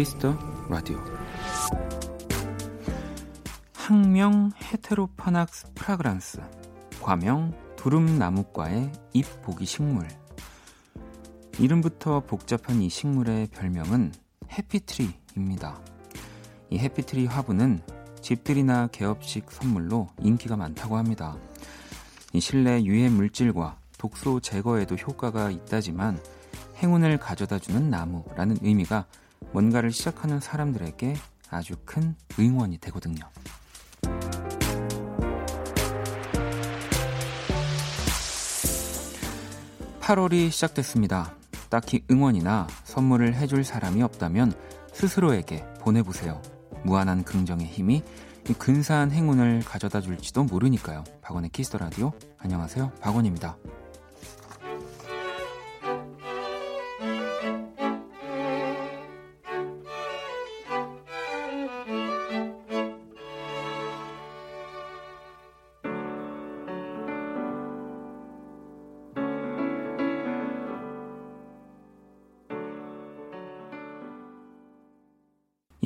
키스 더 라디오 학명 Heteropanax fragrans 과명 두릅나무과의 잎 보기 식물 이름부터 복잡한 이 식물의 별명은 happy tree입니다. 이 happy tree 화분은 집들이나 개업식 선물로 인기가 많다고 합니다. 이 실내 유해 물질과 독소 제거에도 효과가 있다지만 행운을 가져다주는 나무라는 의미가 뭔가를 시작하는 사람들에게 아주 큰 응원이 되거든요. 8월이 시작됐습니다. 딱히 응원이나 선물을 해줄 사람이 없다면 스스로에게 보내보세요. 무한한 긍정의 힘이 근사한 행운을 가져다 줄지도 모르니까요. 박원의 키스 더 라디오. 안녕하세요. 박원입니다.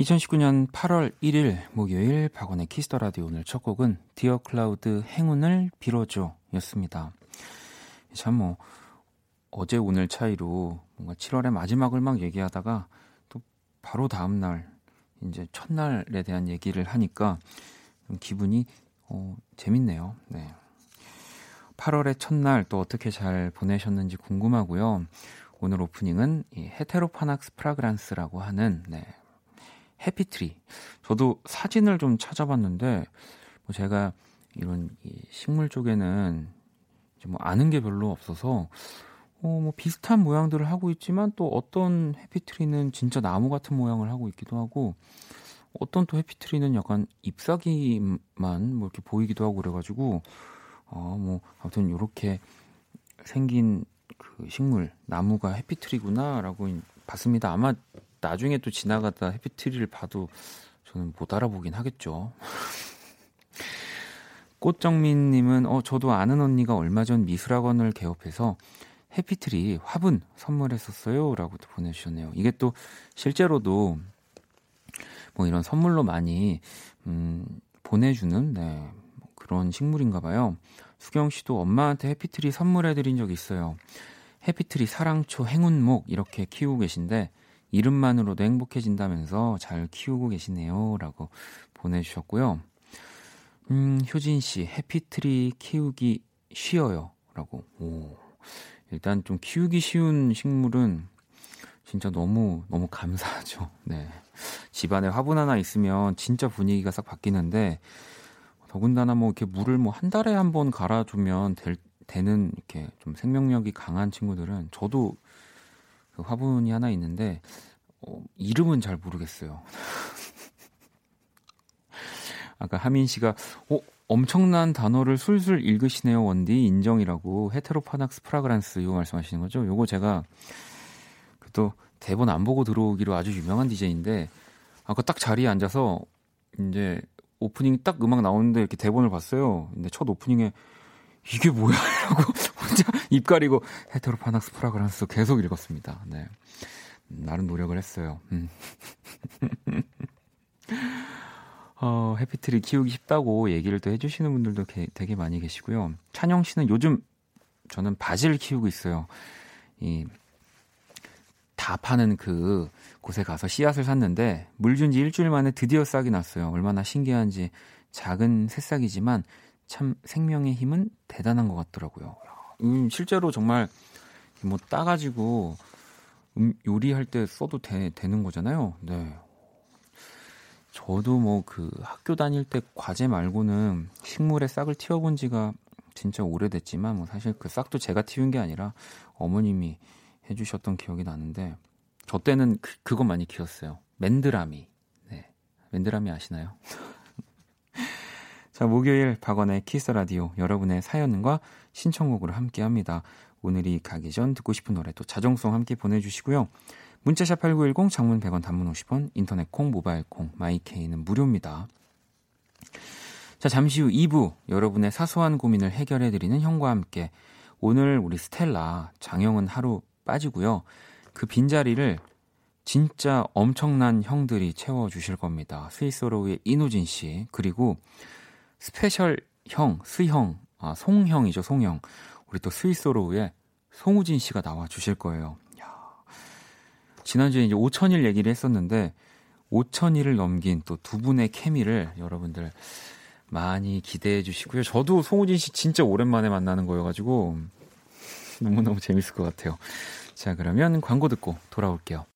2019년 8월 1일 목요일 박원의 키스 더 라디오 오늘 첫 곡은 디어 클라우드 행운을 빌어줘 였습니다. 참 뭐 어제 오늘 차이로 뭔가 7월의 마지막을 막 얘기하다가 또 바로 다음 날 이제 첫날에 대한 얘기를 하니까 기분이 어, 재밌네요. 네. 8월의 첫날 또 어떻게 잘 보내셨는지 궁금하고요. 오늘 오프닝은 이 헤테로파낙스 프라그란스라고 하는 네, 해피트리. 저도 사진을 좀 찾아봤는데 뭐 제가 이런 이 식물 쪽에는 뭐 아는 게 별로 없어서 어, 뭐 비슷한 모양들을 하고 있지만 또 어떤 해피트리는 진짜 나무 같은 모양을 하고 있기도 하고 어떤 또 해피트리는 약간 잎사귀만 뭐 이렇게 보이기도 하고 그래가지고 어 뭐 아무튼 이렇게 생긴 그 식물 나무가 해피트리구나라고 봤습니다. 아마 나중에 또 지나가다 해피트리를 봐도 저는 못 알아보긴 하겠죠. 꽃정민님은 어 저도 아는 언니가 얼마 전 미술학원을 개업해서 해피트리 화분 선물했었어요라고 도 보내주셨네요. 이게 또 실제로도 뭐 이런 선물로 많이 음, 보내주는 네, 뭐 그런 식물인가 봐요. 수경 씨도 엄마한테 해피트리 선물해드린 적 있어요. 해피트리 사랑초 행운목 이렇게 키우고 계신데 이름만으로도 행복해진다면서 잘 키우고 계시네요. 라고 보내주셨고요. 음, 효진 씨, 해피트리 키우기 쉬어요. 라고. 오. 일단 좀 키우기 쉬운 식물은 진짜 너무, 너무 감사하죠. 네. 집안에 화분 하나 있으면 진짜 분위기가 싹 바뀌는데, 더군다나 뭐 이렇게 물을 뭐 한 달에 한 번 갈아주면 될, 되는 이렇게 좀 생명력이 강한 친구들은 저도 그 화분이 하나 있는데 어, 이름은 잘 모르겠어요. 아까 하민 씨가 어, 엄청난 단어를 술술 읽으시네요 원디 인정이라고 Heteropanax fragrans 이거 말씀하시는 거죠? 요거 제가 그또 대본 안 보고 들어오기로 아주 유명한 디제이인데 아까 딱 자리에 앉아서 이제 오프닝 딱 음악 나오는데 이렇게 대본을 봤어요. 근데 첫 오프닝에 이게 뭐야? 이러고 혼자 입 가리고 Heteropanax fragrans 계속 읽었습니다. 네. 나름 노력을 했어요. 음. 어, happy tree 키우기 쉽다고 얘기를 또 해주시는 분들도 게, 되게 많이 계시고요. 찬영 씨는 요즘 저는 바질을 키우고 있어요. 이, 다 파는 그 곳에 가서 씨앗을 샀는데 물 준 지 일주일 만에 드디어 싹이 났어요. 얼마나 신기한지 작은 새싹이지만 참 생명의 힘은 대단한 것 같더라고요. 음, 실제로 정말 뭐 따가지고 음, 요리할 때 써도 되, 되는 거잖아요. 네. 저도 뭐 그 학교 다닐 때 과제 말고는 식물에 싹을 틔워본 지가 진짜 오래됐지만 뭐 사실 그 싹도 제가 틔운 게 아니라 어머님이 해주셨던 기억이 나는데 저 때는 그, 그거 많이 키웠어요. 맨드라미. 네. 맨드라미 아시나요? 자, 목요일 박원의 키스 더 라디오 여러분의 사연과 신청곡으로 함께 합니다. 오늘이 가기 전 듣고 싶은 노래 또 자정송 함께 보내주시고요. 문자샵 8910 장문 100원 단문 50원 인터넷 콩 모바일 콩 마이케이는 무료입니다. 자 잠시 후 2부 여러분의 사소한 고민을 해결해드리는 형과 함께 오늘 우리 스텔라장 형은 하루 빠지고요. 그 빈자리를 진짜 엄청난 형들이 채워주실 겁니다. 스윗소로우의 인호진 씨, 그리고 스페셜 형, 스형, 아, 송형이죠, 송형. 우리 또 스윗소로우의 송우진 씨가 나와 주실 거예요. 야. 지난주에 이제 5천일 얘기를 했었는데, 5천일을 넘긴 또 두 분의 케미를 여러분들 많이 기대해 주시고요. 저도 송우진 씨 진짜 오랜만에 만나는 거여가지고, 너무너무 재밌을 것 같아요. 자, 그러면 광고 듣고 돌아올게요.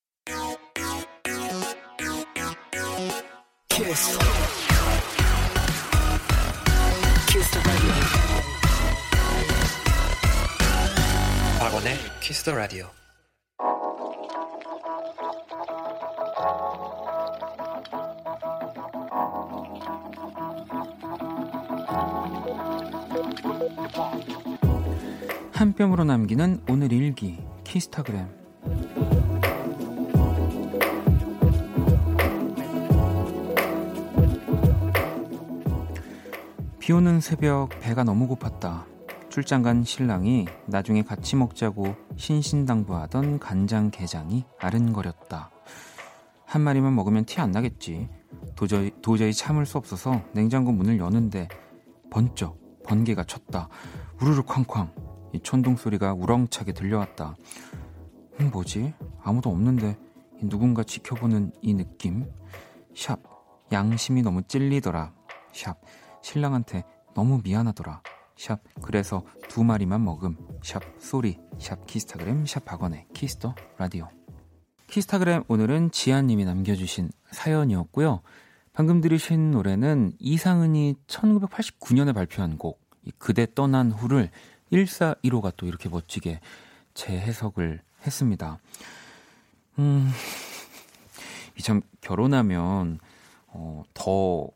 키스 키스 더 라디오. 한 뼘으로 남기는 오늘 일기 키스타그램 비 오는 새벽 배가 너무 고팠다. 출장 간 신랑이 나중에 같이 먹자고 신신당부하던 간장게장이 아른거렸다. 한 마리만 먹으면 티 안 나겠지. 도저히, 도저히 참을 수 없어서 냉장고 문을 여는데 번쩍 번개가 쳤다. 우르르 쾅쾅. 이 천둥 소리가 우렁차게 들려왔다. 음, 뭐지? 아무도 없는데 누군가 지켜보는 이 느낌. 샵. 양심이 너무 찔리더라. 샵. 신랑한테 너무 미안하더라. 샵 그래서 두 마리만 먹음. 샵 소리. 샵 키스타그램. 샵 박원의 키스 더 라디오. 키스타그램 오늘은 지아님이 남겨주신 사연이었고요. 방금 들으신 노래는 이상은이 1989년에 발표한 곡 그대 떠난 후를 1415가 또 이렇게 멋지게 재해석을 했습니다. 음, 참 결혼하면 어, 더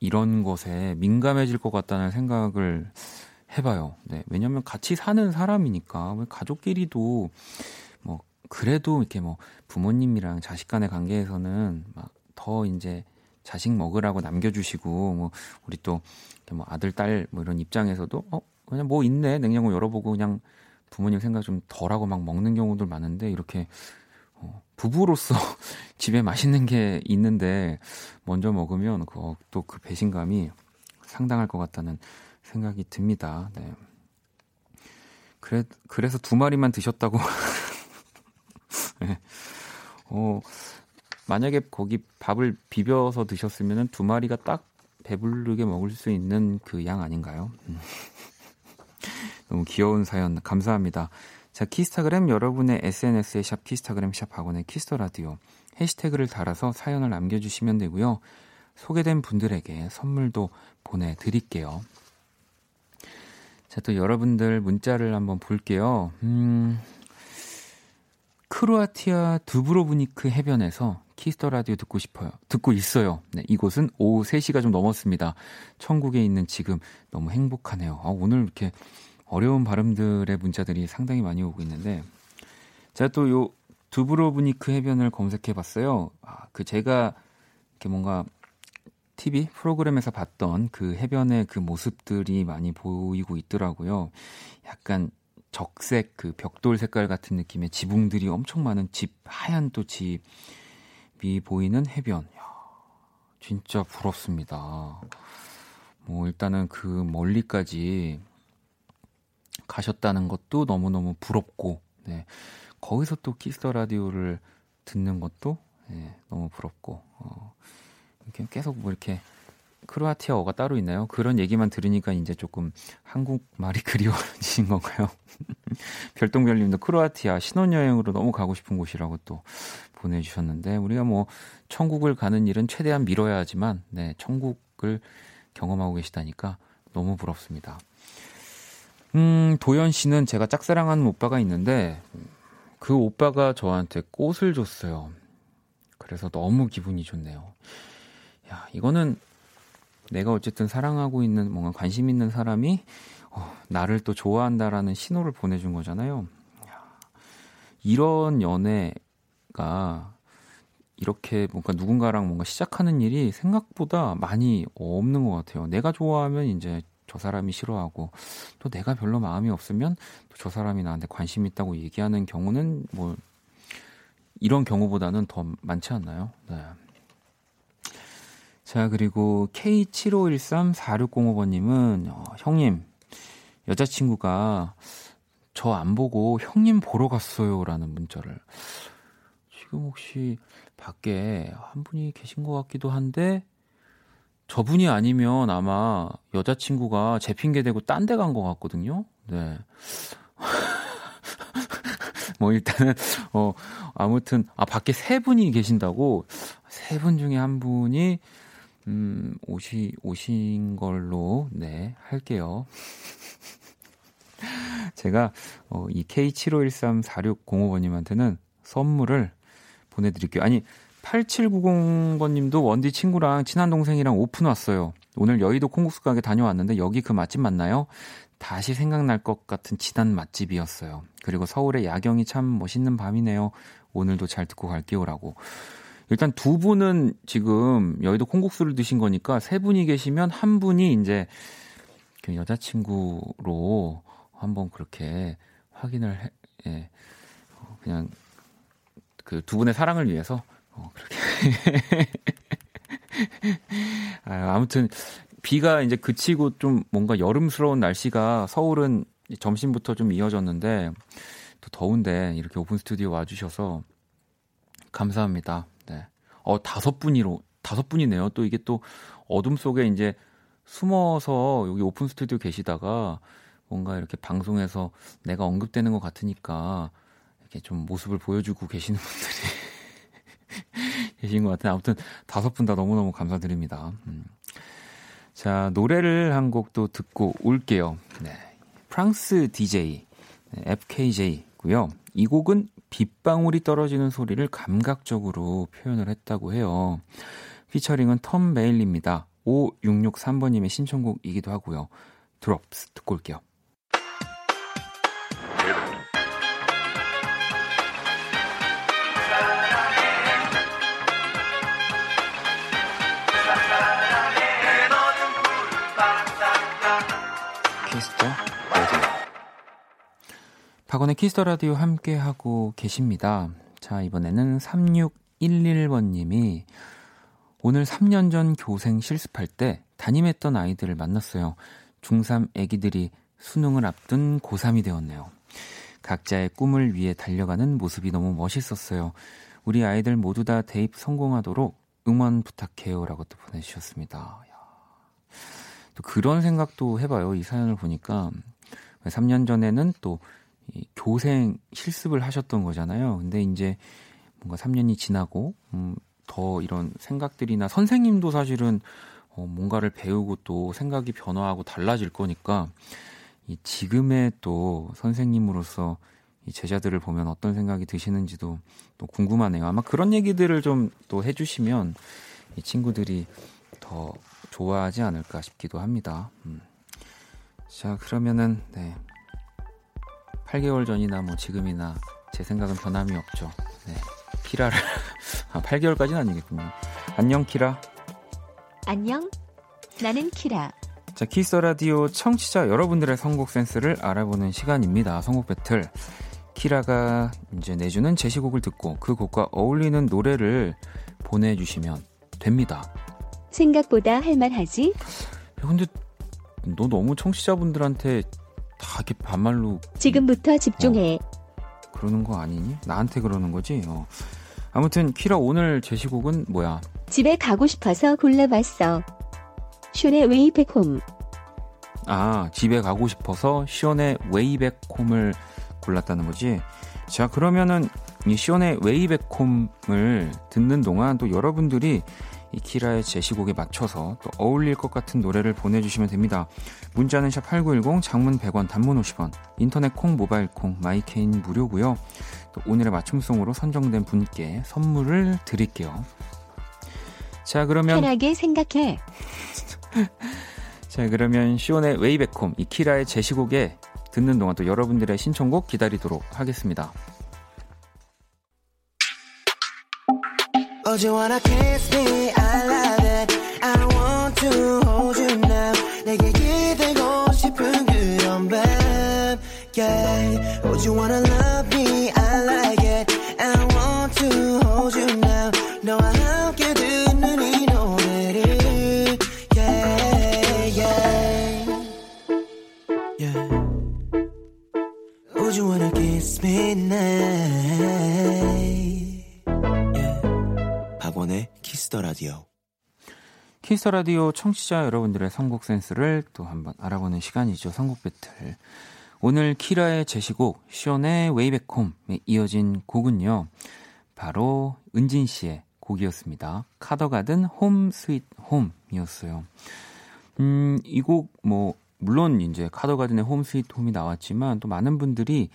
이런 것에 민감해질 것 같다는 생각을 해봐요. 네, 왜냐면 같이 사는 사람이니까 가족끼리도 뭐 그래도 이렇게 뭐 부모님이랑 자식 간의 관계에서는 막 더 이제 자식 먹으라고 남겨주시고 뭐 우리 또 뭐 아들 딸 뭐 이런 입장에서도 어 그냥 뭐 있네 냉장고 열어보고 그냥 부모님 생각 좀 덜하고 막 먹는 경우들 많은데 이렇게 어, 부부로서 집에 맛있는 게 있는데 먼저 먹으면 그, 또그 배신감이 상당할 것 같다는 생각이 듭니다. 네. 그래, 그래서 두 마리만 드셨다고. 네. 어, 만약에 거기 밥을 비벼서 드셨으면 두 마리가 딱 배부르게 먹을 수 있는 그 양 아닌가요? 음. 너무 귀여운 사연 감사합니다. 자, 키스타그램 여러분의 SNS에 샵 키스타그램 샵 박원의 키스 더 라디오 해시태그를 달아서 사연을 남겨주시면 되고요. 소개된 분들에게 선물도 보내드릴게요. 자, 또 여러분들 문자를 한번 볼게요. 음, 크로아티아 두브로브니크 해변에서 키스 더 라디오 듣고 싶어요. 듣고 있어요. 네, 이곳은 오후 3시가 좀 넘었습니다. 천국에 있는 지금 너무 행복하네요. 아, 오늘 이렇게 어려운 발음들의 문자들이 상당히 많이 오고 있는데 제가 또 요 두브로브니크 해변을 검색해 봤어요. 아, 그 제가 이렇게 뭔가 TV 프로그램에서 봤던 그 해변의 그 모습들이 많이 보이고 있더라고요. 약간 적색 그 벽돌 색깔 같은 느낌의 지붕들이 엄청 많은 집 하얀 또 집이 보이는 해변. 야, 진짜 부럽습니다. 뭐 일단은 그 멀리까지 가셨다는 것도 너무너무 부럽고, 네. 거기서 또 키스 더 라디오를 듣는 것도 네, 너무 부럽고, 어, 계속 뭐 이렇게 크로아티아어가 따로 있나요? 그런 얘기만 들으니까 이제 조금 한국말이 그리워지신 건가요? 별똥별님도 크로아티아 신혼여행으로 너무 가고 싶은 곳이라고 또 보내주셨는데 우리가 뭐 천국을 가는 일은 최대한 미뤄야 하지만 네 천국을 경험하고 계시다니까 너무 부럽습니다. 음, 도현 씨는 제가 짝사랑하는 오빠가 있는데 그 오빠가 저한테 꽃을 줬어요. 그래서 너무 기분이 좋네요. 야, 이거는 내가 어쨌든 사랑하고 있는 뭔가 관심 있는 사람이 어, 나를 또 좋아한다라는 신호를 보내준 거잖아요. 야, 이런 연애가 이렇게 뭔가 누군가랑 뭔가 시작하는 일이 생각보다 많이 없는 것 같아요. 내가 좋아하면 이제 저 사람이 싫어하고 또 내가 별로 마음이 없으면 또 저 사람이 나한테 관심 있다고 얘기하는 경우는 뭐 이런 경우보다는 더 많지 않나요? 네. 자, 그리고 K75134605번님은, 어, 형님, 여자친구가 저 안 보고 형님 보러 갔어요. 라는 문자를. 지금 혹시 밖에 한 분이 계신 것 같기도 한데, 저분이 아니면 아마 여자친구가 제 핑계 대고 딴 데 간 것 같거든요. 네. 뭐 일단은 어 아무튼 아 밖에 세 분이 계신다고 세 분 중에 한 분이 음 오시 오신 걸로 네 할게요. 제가 어, 이 K75134605번님한테는 선물을 보내드릴게요. 아니 8790번님도 원디 친구랑 친한 동생이랑 오픈 왔어요. 오늘 여의도 콩국수 가게 다녀왔는데 여기 그 맛집 맞나요? 다시 생각날 것 같은 지난 맛집이었어요. 그리고 서울의 야경이 참 멋있는 밤이네요. 오늘도 잘 듣고 갈게요라고. 일단 두 분은 지금 여의도 콩국수를 드신 거니까 세 분이 계시면 한 분이 이제 그 여자친구로 한번 그렇게 확인을 해, 예. 어, 그냥 그 두 분의 사랑을 위해서 어, 그렇게. 아, 아무튼 비가 이제 그치고 좀 뭔가 여름스러운 날씨가 서울은 점심부터 좀 이어졌는데 또 더운데 이렇게 오픈 스튜디오 와주셔서 감사합니다. 네. 어 다섯 분이로 다섯 분이네요. 또 이게 또 어둠 속에 이제 숨어서 여기 오픈 스튜디오 계시다가 뭔가 이렇게 방송에서 내가 언급되는 것 같으니까 이렇게 좀 모습을 보여주고 계시는 분들이 계신 것 같아요. 아무튼 다섯 분 다 너무너무 감사드립니다. 음. 자, 노래를 한 곡도 듣고 올게요. 네. 프랑스 DJ, 네, FKJ고요. 이 곡은 빗방울이 떨어지는 소리를 감각적으로 표현을 했다고 해요. 피처링은 텀 메일입니다. 5663번님의 신청곡이기도 하고요. 드롭스 듣고 올게요. 박원의 키스터 라디오 함께 하고 계십니다. 자, 이번에는 3611번님이 오늘 3년 전 교생 실습할 때 담임했던 아이들을 만났어요. 중3 애기들이 수능을 앞둔 고3이 되었네요. 각자의 꿈을 위해 달려가는 모습이 너무 멋있었어요. 우리 아이들 모두 다 대입 성공하도록 응원 부탁해요. 라고 또 보내주셨습니다. 또 그런 생각도 해봐요. 이 사연을 보니까 3년 전에는 또이 교생 실습을 하셨던 거잖아요. 근데 이제 뭔가 3년이 지나고 음, 더 이런 생각들이나 선생님도 사실은 어, 뭔가를 배우고 또 생각이 변화하고 달라질 거니까 이 지금의 또 선생님으로서 이 제자들을 보면 어떤 생각이 드시는지도 또 궁금하네요. 아마 그런 얘기들을 좀 또 해주시면 이 친구들이 더 좋아하지 않을까 싶기도 합니다. 음. 자 그러면은 네 8개월 전이나 뭐 지금이나 제 생각은 변함이 없죠. 네. 키라를 아, 8개월까지는 아니겠군요. 안녕 키라. 안녕. 나는 키라. 자, 키스 라디오 청취자 여러분들의 선곡 센스를 알아보는 시간입니다. 선곡 배틀. 키라가 이제 내주는 제시곡을 듣고 그 곡과 어울리는 노래를 보내주시면 됩니다. 생각보다 할만하지? 야, 근데 너 너무 청취자분들한테 다 이렇게 반말로 지금부터 집중해. 어, 그러는 거 아니니? 나한테 그러는 거지? 어. 아무튼 키라 오늘 제시곡은 뭐야? 집에 가고 싶어서 골라봤어. 숀의 Way Back Home. 아 집에 가고 싶어서 숀의 Way Back Home을 골랐다는 거지. 자 그러면은 이 숀의 Way Back Home을 듣는 동안 또 여러분들이 이 키라의 제시곡에 맞춰서 또 어울릴 것 같은 노래를 보내주시면 됩니다. 문자는 샵 8910, 장문 100원, 단문 50원, 인터넷 콩, 모바일 콩, 마이 케이는 무료고요. 또 오늘의 맞춤송으로 선정된 분께 선물을 드릴게요. 자 그러면 편하게 생각해. 자 그러면 숀의 Way Back Home 이 키라의 제시곡에 듣는 동안 또 여러분들의 신청곡 기다리도록 하겠습니다. You wanna kiss me? To. 키스 라디오 청취자 여러분들의 선곡 센스를 또 한번 알아보는 시간이죠. 선곡 배틀. 오늘 키라의 제시곡 숀의 Way Back Home에 이어진 곡은요. 바로 은진 씨의 곡이었습니다. 카더가든 Home Sweet Home이었어요. 음, 이 곡 뭐 물론 이제 카더가든의 Home Sweet Home이 나왔지만 또 많은 분들이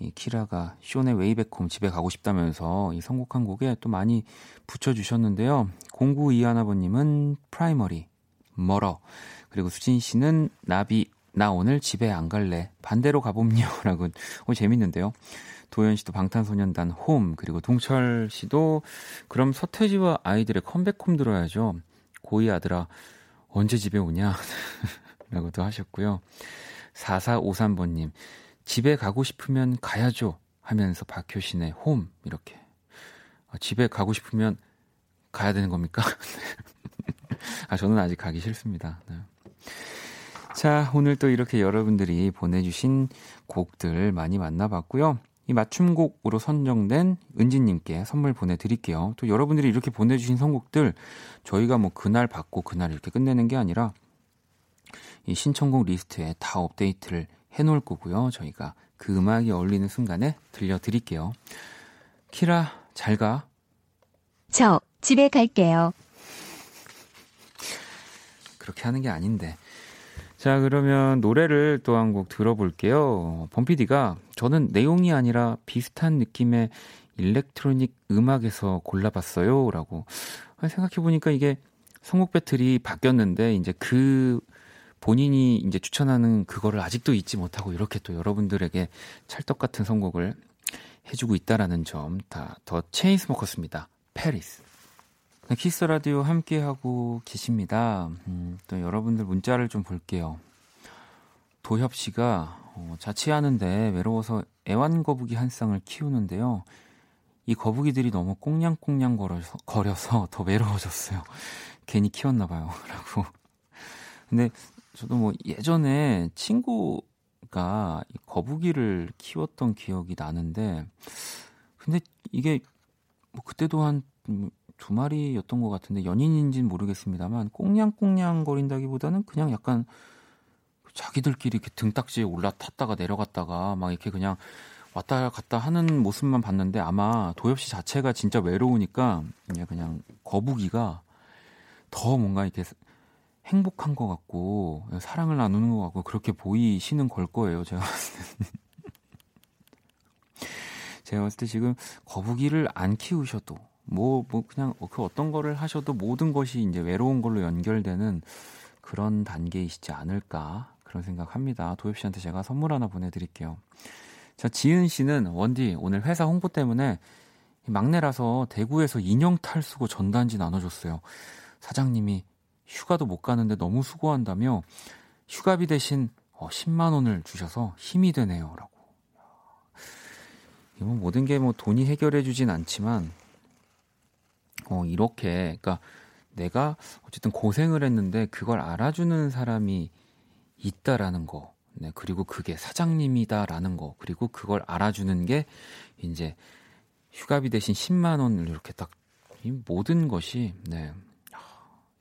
이 키라가 숀의 Way Back Home 집에 가고 싶다면서 이 선곡한 곡에 또 많이 붙여주셨는데요. 0921번님은 프라이머리, 멀어. 그리고 수진 씨는 나비, 나 오늘 집에 안 갈래. 반대로 가봄요. 라고. 어, 재밌는데요. 도현 씨도 방탄소년단 홈, 그리고 동철 씨도 그럼 서태지와 아이들의 Come Back Home 들어야죠. 고이 아들아, 언제 집에 오냐? 라고도 하셨고요. 4453번님, 집에 가고 싶으면 가야죠. 하면서 박효신의 홈, 이렇게. 아, 집에 가고 싶으면 가야 되는 겁니까? 아, 저는 아직 가기 싫습니다. 네. 자, 오늘 또 이렇게 여러분들이 보내주신 곡들 많이 만나봤고요. 이 맞춤곡으로 선정된 은지님께 선물 보내드릴게요. 또 여러분들이 이렇게 보내주신 선곡들 저희가 뭐 그날 받고 그날 이렇게 끝내는 게 아니라 이 신청곡 리스트에 다 업데이트를 해놓을 거고요. 저희가 그 음악이 어울리는 순간에 들려드릴게요. 키라, 잘 가. 저 집에 갈게요. 그렇게 하는 게 아닌데. 자, 그러면 노래를 또 한 곡 들어볼게요. 범피디가 저는 내용이 아니라 비슷한 느낌의 일렉트로닉 음악에서 골라봤어요. 라고. 생각해보니까 이게 선곡 배틀이 바뀌었는데, 이제 그 본인이 이제 추천하는 그거를 아직도 잊지 못하고 이렇게 또 여러분들에게 찰떡 같은 선곡을 해주고 있다라는 점 다 The Chainsmokers입니다. Paris. 네, 키스 라디오 함께 하고 계십니다. 음, 또 여러분들 문자를 좀 볼게요. 도협 씨가 어, 자취하는데 외로워서 애완 거북이 한 쌍을 키우는데요. 이 거북이들이 너무 꽁냥꽁냥 거려서, 거려서 더 외로워졌어요. 괜히 키웠나 봐요. 라고. 근데 저도 뭐 예전에 친구가 거북이를 키웠던 기억이 나는데 근데 이게 뭐 그때도 한 두 마리였던 것 같은데 연인인지는 모르겠습니다만 꽁냥꽁냥 거린다기보다는 그냥 약간 자기들끼리 이렇게 등딱지에 올라탔다가 내려갔다가 막 이렇게 그냥 왔다 갔다 하는 모습만 봤는데 아마 도엽 씨 자체가 진짜 외로우니까 그냥 거북이가 더 뭔가 이렇게 행복한 것 같고 사랑을 나누는 것 같고 그렇게 보이시는 걸 거예요. 제가 봤을 때. 제가 봤을 때 지금 거북이를 안 키우셔도 뭐, 뭐, 그냥 그 어떤 거를 하셔도 모든 것이 이제 외로운 걸로 연결되는 그런 단계이시지 않을까 그런 생각합니다. 도엽 씨한테 제가 선물 하나 보내드릴게요. 자, 지은 씨는 원디 오늘 회사 홍보 때문에 막내라서 대구에서 인형 탈 쓰고 전단지 나눠줬어요. 사장님이 휴가도 못 가는데 너무 수고한다며 휴가비 대신 10만 어, 원을 주셔서 힘이 되네요. 라고. 이건 뭐 모든 게 뭐 돈이 해결해 주진 않지만 어 이렇게 그러니까 내가 어쨌든 고생을 했는데 그걸 알아주는 사람이 있다라는 거. 네, 그리고 그게 사장님이다라는 거. 그리고 그걸 알아주는 게 이제 휴가비 대신 10만 원을 이렇게 딱 이 모든 것이 네.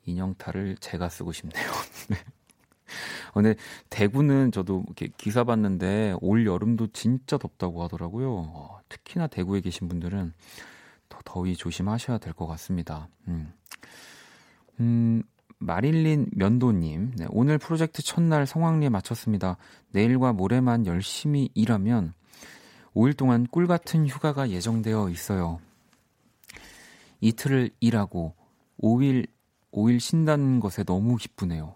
인형탈을 제가 쓰고 싶네요. 네. 어, 근데 대구는 저도 이렇게 기사 봤는데 올 여름도 진짜 덥다고 하더라고요. 어, 특히나 대구에 계신 분들은 더 더위 조심하셔야 될 것 같습니다. 음. 음, 마릴린 면도님, 네, 오늘 프로젝트 첫날 성황리에 마쳤습니다. 내일과 모레만 열심히 일하면 5일 동안 꿀 같은 휴가가 예정되어 있어요. 이틀을 일하고 5일 5일 쉰다는 것에 너무 기쁘네요.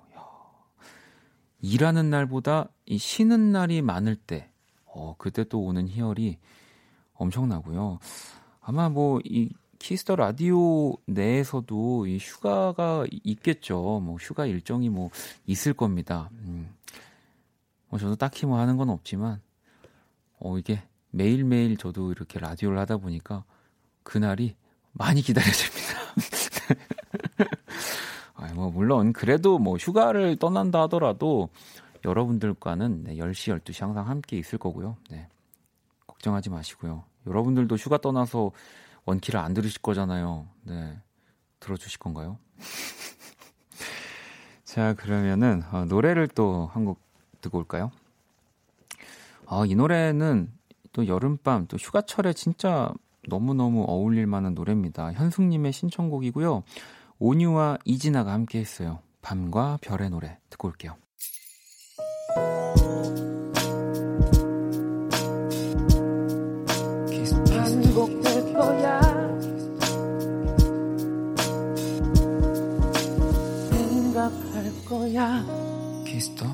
일하는 날보다 이 쉬는 날이 많을 때, 어, 그때 또 오는 희열이 엄청나고요. 아마 뭐, 이 Kiss the Radio 내에서도 이 휴가가 있겠죠. 뭐, 휴가 일정이 뭐, 있을 겁니다. 음. 뭐, 저도 딱히 뭐 하는 건 없지만, 어, 이게 매일매일 저도 이렇게 라디오를 하다 보니까, 그날이 많이 기다려집니다. 아, 뭐 물론 그래도 뭐 휴가를 떠난다 하더라도 여러분들과는 네, 10시, 12시 항상 함께 있을 거고요. 네. 걱정하지 마시고요. 여러분들도 휴가 떠나서 원키를 안 들으실 거잖아요. 네. 들어주실 건가요? 자, 그러면은, 어, 노래를 또 한 곡 듣고 올까요? 아, 이 노래는 또 여름밤, 또 휴가철에 진짜 너무너무 어울릴 만한 노래입니다. 현숙님의 신청곡이고요. 온유와 이진아가 함께 했어요. 밤과 별의 노래 듣고 올게요. 반복될 거야. 생각할 거야. Kiss the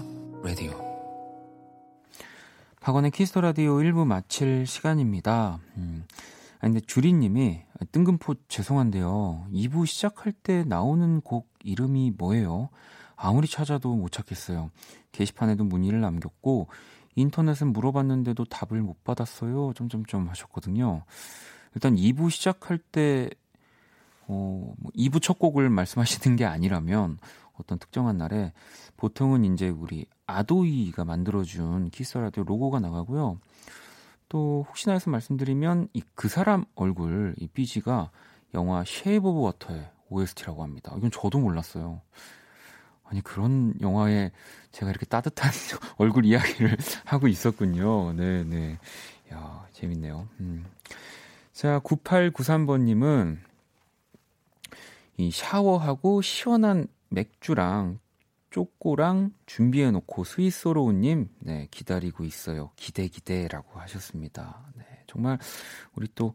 Radio. 박원의 Kiss the Radio 1부 마칠 시간입니다. 음. 아니, 근데 주리님이 뜬금포 죄송한데요. 2부 시작할 때 나오는 곡 이름이 뭐예요? 아무리 찾아도 못 찾겠어요. 게시판에도 문의를 남겼고 인터넷은 물어봤는데도 답을 못 받았어요. 점점점 하셨거든요. 일단 2부 시작할 때 어, 2부 뭐 첫 곡을 말씀하시는 게 아니라면 어떤 특정한 날에 보통은 이제 우리 아도이가 만들어준 Kiss Radio 로고가 나가고요. 또 혹시나 해서 말씀드리면 이 그 사람 얼굴 이 BG가 영화 Shape of Water의 OST라고 합니다. 이건 저도 몰랐어요. 아니 그런 영화에 제가 이렇게 따뜻한 얼굴 이야기를 하고 있었군요. 네, 네. 야, 재밌네요. 음. 자, 9893번 님은 이 샤워하고 시원한 맥주랑 쪼꼬랑 준비해놓고 스위스로우님, 네, 기다리고 있어요. 기대, 기대라고 하셨습니다. 네, 정말 우리 또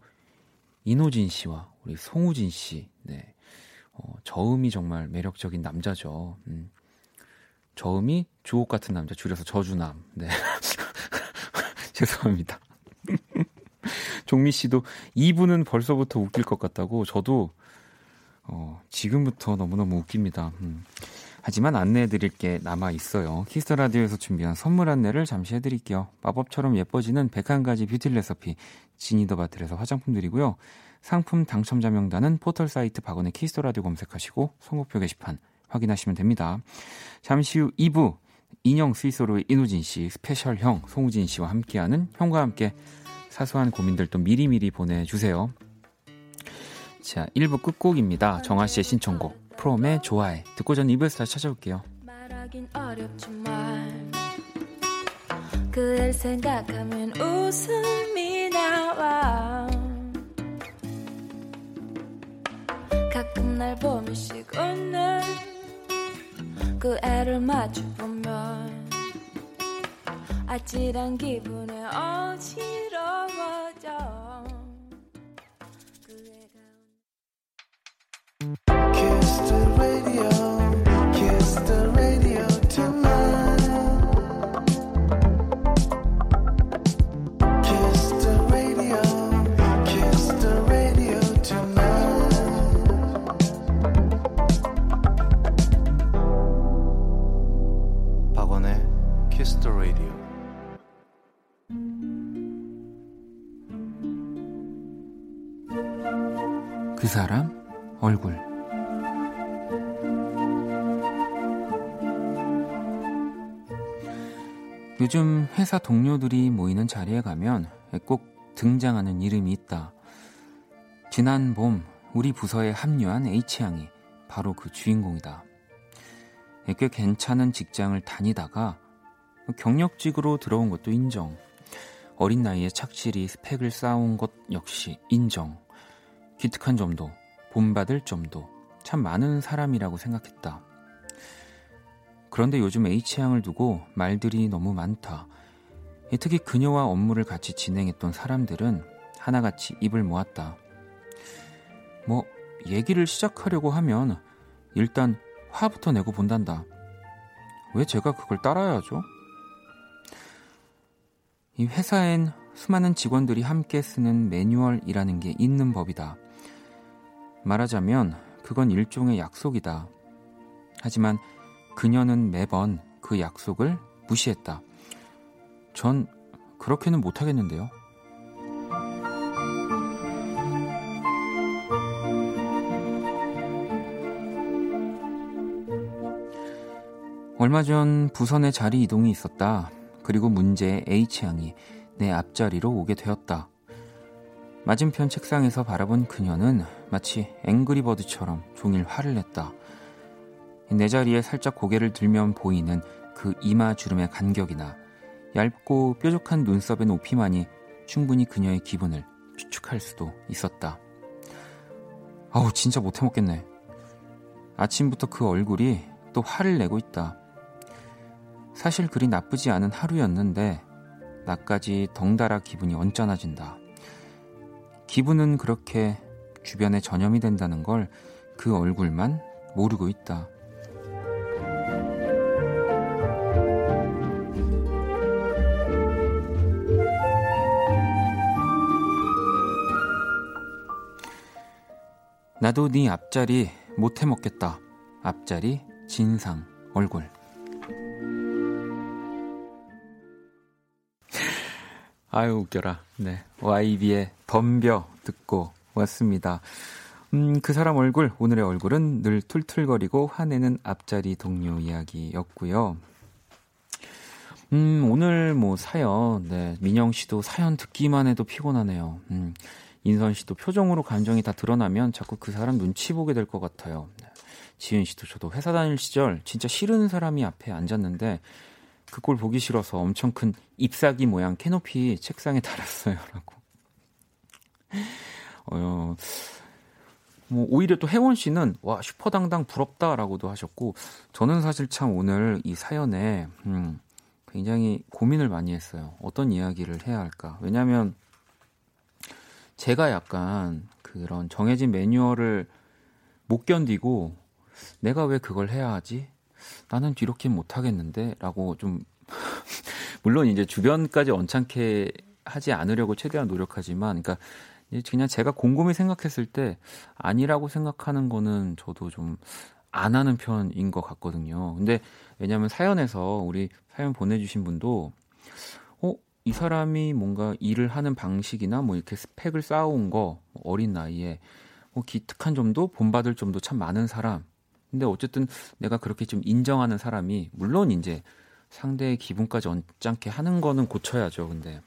이노진 씨와 우리 송우진 씨, 네, 어, 저음이 정말 매력적인 남자죠. 음. 저음이 주옥 같은 남자, 줄여서 저주남. 네. 죄송합니다. 종미 씨도 2부는 벌써부터 웃길 것 같다고 저도 어, 지금부터 너무너무 웃깁니다. 음. 하지만 안내해 드릴 게 남아 있어요. Kiss the Radio에서 준비한 선물 안내를 잠시 해 드릴게요. 마법처럼 예뻐지는 101가지 뷰티 레서피 Genie the Bottle에서 화장품 드리고요. 상품 당첨자 명단은 포털 사이트 박원의 Kiss the Radio 검색하시고 선곡표 게시판 확인하시면 됩니다. 잠시 후 2부 인형 Sweet Sorrow의 인호진 씨, 스페셜 형 송우진 씨와 함께하는 형과 함께 사소한 고민들 도 미리미리 보내주세요. 자, 1부 끝곡입니다. 정아 씨의 신청곡. 프롬의 좋아해. 듣고 전 2부에서 다시 찾아올게요. 그댈 생각하면 웃음이 나와. 가끔 날 보면씩 웃는 그 애를 마주보면 아찔한 기분에 어지러워져. 그 사람 얼굴 요즘 회사 동료들이 모이는 자리에 가면 꼭 등장하는 이름이 있다. 지난 봄 우리 부서에 합류한 H양이 바로 그 주인공이다. 꽤 괜찮은 직장을 다니다가 경력직으로 들어온 것도 인정. 어린 나이에 착실히 스펙을 쌓아온 것 역시 인정. 기특한 점도, 본받을 점도 참 많은 사람이라고 생각했다. 그런데 요즘 H양을 두고 말들이 너무 많다. 특히 그녀와 업무를 같이 진행했던 사람들은 하나같이 입을 모았다. 뭐, 얘기를 시작하려고 하면 일단 화부터 내고 본단다. 왜 제가 그걸 따라야죠? 이 회사엔 수많은 직원들이 함께 쓰는 매뉴얼이라는 게 있는 법이다. 말하자면 그건 일종의 약속이다. 하지만 그녀는 매번 그 약속을 무시했다. 전 그렇게는 못하겠는데요. 얼마 전 부선의 자리 이동이 있었다. 그리고 문제의 H양이 내 앞자리로 오게 되었다. 맞은편 책상에서 바라본 그녀는 마치 앵그리버드처럼 종일 화를 냈다. 내 자리에 살짝 고개를 들면 보이는 그 이마 주름의 간격이나 얇고 뾰족한 눈썹의 높이만이 충분히 그녀의 기분을 추측할 수도 있었다. 아우, 진짜 못해먹겠네. 아침부터 그 얼굴이 또 화를 내고 있다. 사실 그리 나쁘지 않은 하루였는데, 나까지 덩달아 기분이 언짢아진다. 기분은 그렇게 주변에 전염이 된다는 걸 그 얼굴만 모르고 있다. 나도 네 앞자리 못해 먹겠다. 앞자리 진상 얼굴. 아유 웃겨라. 네. YB의 덤벼 듣고 왔습니다. 음, 그 사람 얼굴, 오늘의 얼굴은 늘 툴툴거리고 화내는 앞자리 동료 이야기였고요. 음, 오늘 뭐 사연, 네, 민영 씨도 사연 듣기만 해도 피곤하네요. 음, 인선 씨도 표정으로 감정이 다 드러나면 자꾸 그 사람 눈치 보게 될 것 같아요. 지은 씨도 저도 회사 다닐 시절 진짜 싫은 사람이 앞에 앉았는데 그 꼴 보기 싫어서 엄청 큰 잎사귀 모양 캐노피 책상에 달았어요. 라고. 어, 뭐 오히려 또 혜원 씨는 와 슈퍼당당 부럽다라고도 하셨고 저는 사실 참 오늘 이 사연에 음, 굉장히 고민을 많이 했어요. 어떤 이야기를 해야 할까? 왜냐하면 제가 약간 그런 정해진 매뉴얼을 못 견디고 내가 왜 그걸 해야 하지? 나는 이렇게 못 하겠는데? 라고 좀, 물론 이제 주변까지 언짢게 하지 않으려고 최대한 노력하지만, 그러니까 그냥 제가 곰곰이 생각했을 때 아니라고 생각하는 거는 저도 좀 안 하는 편인 것 같거든요. 근데 왜냐하면 사연에서 우리 사연 보내주신 분도 이 사람이 뭔가 일을 하는 방식이나 뭐 이렇게 스펙을 쌓아온 거 어린 나이에 뭐 기특한 점도 본받을 점도 참 많은 사람. 근데 어쨌든 내가 그렇게 좀 인정하는 사람이 물론 이제 상대의 기분까지 언짢게 하는 거는 고쳐야죠. 근데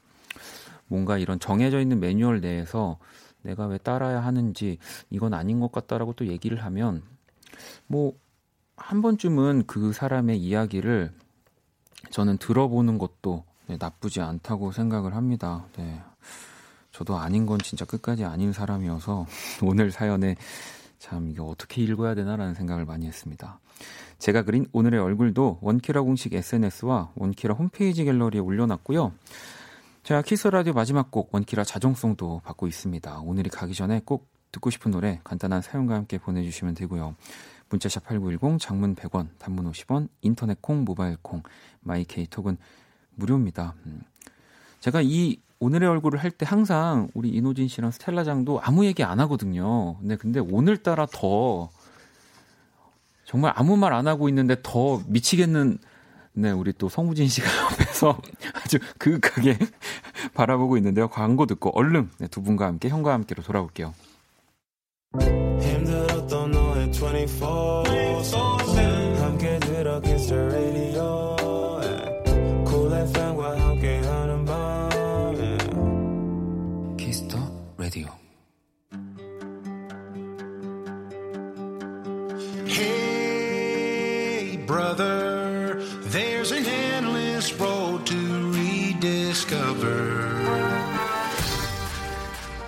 뭔가 이런 정해져 있는 매뉴얼 내에서 내가 왜 따라야 하는지 이건 아닌 것 같다라고 또 얘기를 하면 뭐 한 번쯤은 그 사람의 이야기를 저는 들어보는 것도 네, 나쁘지 않다고 생각을 합니다. 네. 저도 아닌 건 진짜 끝까지 아닌 사람이어서 오늘 사연에 참 이게 어떻게 읽어야 되나라는 생각을 많이 했습니다. 제가 그린 오늘의 얼굴도 원키라 공식 SNS와 원키라 홈페이지 갤러리에 올려놨고요. 자, 키스 라디오 마지막 곡 원키라 자정송도 받고 있습니다. 오늘이 가기 전에 꼭 듣고 싶은 노래 간단한 사연과 함께 보내주시면 되고요. 문자샵 8910 장문 100원, 단문 50원, 인터넷 콩, 모바일 콩, 마이케이 톡은 무료입니다. 음. 제가 이 오늘의 얼굴을 할 때 항상 우리 이노진 씨랑 스텔라 장도 아무 얘기 안 하거든요. 근데 근데 오늘따라 더 정말 아무 말 안 하고 있는데 더 미치겠는 네, 우리 또 성우진 씨가 옆에서 아주 그윽하게 바라보고 있는데요. 광고 듣고 얼른 네, 두 분과 함께 형과 함께로 돌아올게요.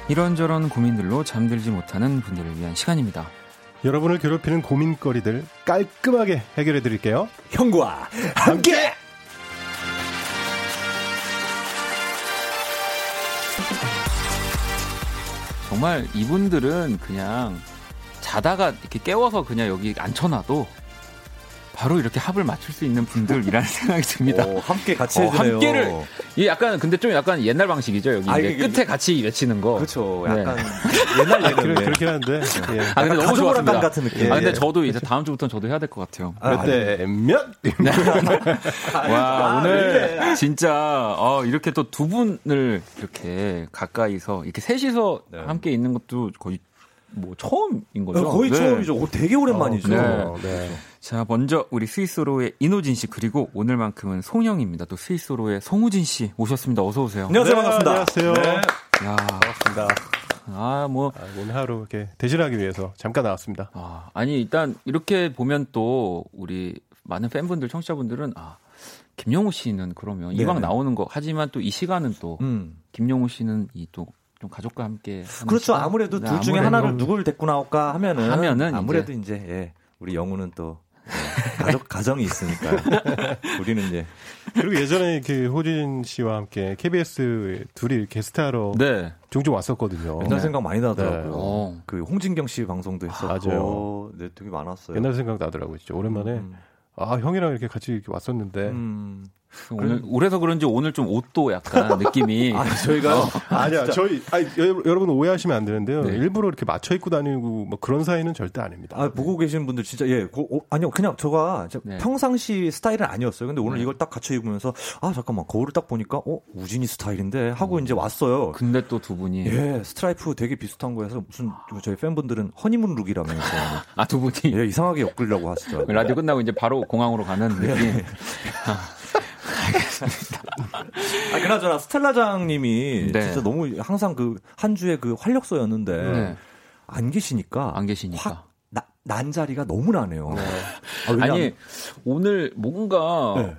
이런저런 고민들로 잠들지 못하는 분들을 위한 시간입니다. 여러분을 괴롭히는 고민거리들 깔끔하게 해결해 드릴게요. 형과 함께! 함께! 정말 이분들은 그냥 자다가 이렇게 깨워서 그냥 여기 앉혀놔도 바로 이렇게 합을 맞출 수 있는 분들이라는 생각이 듭니다. 오, 함께 같이 어, 해주네요. 함께를 이 약간 근데 좀 약간 옛날 방식이죠 여기 아, 이게, 끝에 같이 외치는 거. 그렇죠. 약간 네. 옛날 예능 그러, 그렇긴 한데. 예. 아 근데 너무 좋았습니다. 같은 느낌. 아 근데 저도 이제 다음 주부터는 저도 해야 될 것 같아요. 아, 네. 몇? 와 오늘 진짜 어, 이렇게 또 두 분을 이렇게 가까이서 이렇게 셋이서 네. 함께 있는 것도 거의 뭐 처음인 거죠. 거의 네. 처음이죠. 오, 되게 오랜만이죠. 네. 어, 네. 자, 먼저 우리 스위스로의 이노진 씨 그리고 오늘만큼은 송영입니다. 또 스위스로의 송우진 씨 모셨습니다. 어서 오세요. 안녕하세요. 네, 반갑습니다. 안녕하세요. 네. 야, 반갑습니다. 아, 뭐 아, 오늘 하루 이렇게 대신하기 위해서 잠깐 나왔습니다. 아, 아니 일단 이렇게 보면 또 우리 많은 팬분들, 청취자분들은 아, 김영우 씨는 그러면. 이왕 나오는 거 하지만 또 이 시간은 또 음. 김영우 씨는 이 또 좀 가족과 함께 그렇죠. 시간? 아무래도 네, 둘 중에 아무래도 하나를 누굴 데리고 나올까 하면은, 하면은 아무래도 이제, 예, 우리 영우는 또 예, 가족 가정이 있으니까요. 우리는 이제 그리고 예전에 그 호진 씨와 함께 KBS 둘이 게스트하러 네. 종종 왔었거든요. 옛날 생각 많이 나더라고요. 어. 그 홍진경 씨 방송도 했었고, 맞아요. 네, 되게 많았어요. 옛날 생각 나더라고요. 진짜 오랜만에 음. 아 형이랑 이렇게 같이 이렇게 왔었는데 음. 오늘 올해서 그런지 오늘 좀 옷도 약간 느낌이 아, 저희가 아니야 저희 아니, 여, 여러분 오해하시면 안 되는데요. 네. 일부러 이렇게 맞춰 입고 다니고 뭐 그런 사이는 절대 아닙니다. 아, 보고 계신 분들 진짜 예, 고, 어, 아니요, 그냥 저가 진짜 네. 평상시 스타일은 아니었어요. 근데 오늘 네. 이걸 딱 갖춰 입으면서 아 잠깐만 거울을 딱 보니까 어 우진이 스타일인데 하고 이제 왔어요. 근데 또 두 분이 예, 스트라이프 되게 비슷한 거여서 무슨 저희 팬분들은 허니문 룩이라면서 아 두 분이 예, 이상하게 엮으려고 하시더라고요. 라디오 끝나고 이제 바로 공항으로 가는 네. 느낌. 아, 그나저나 스텔라장님이 네. 진짜 너무 항상 그 한 주의 그 활력소였는데 네. 안 계시니까 안 계시니까. 확 나, 난 자리가 너무 나네요. 아, 왜냐면- 아니 오늘 뭔가 네.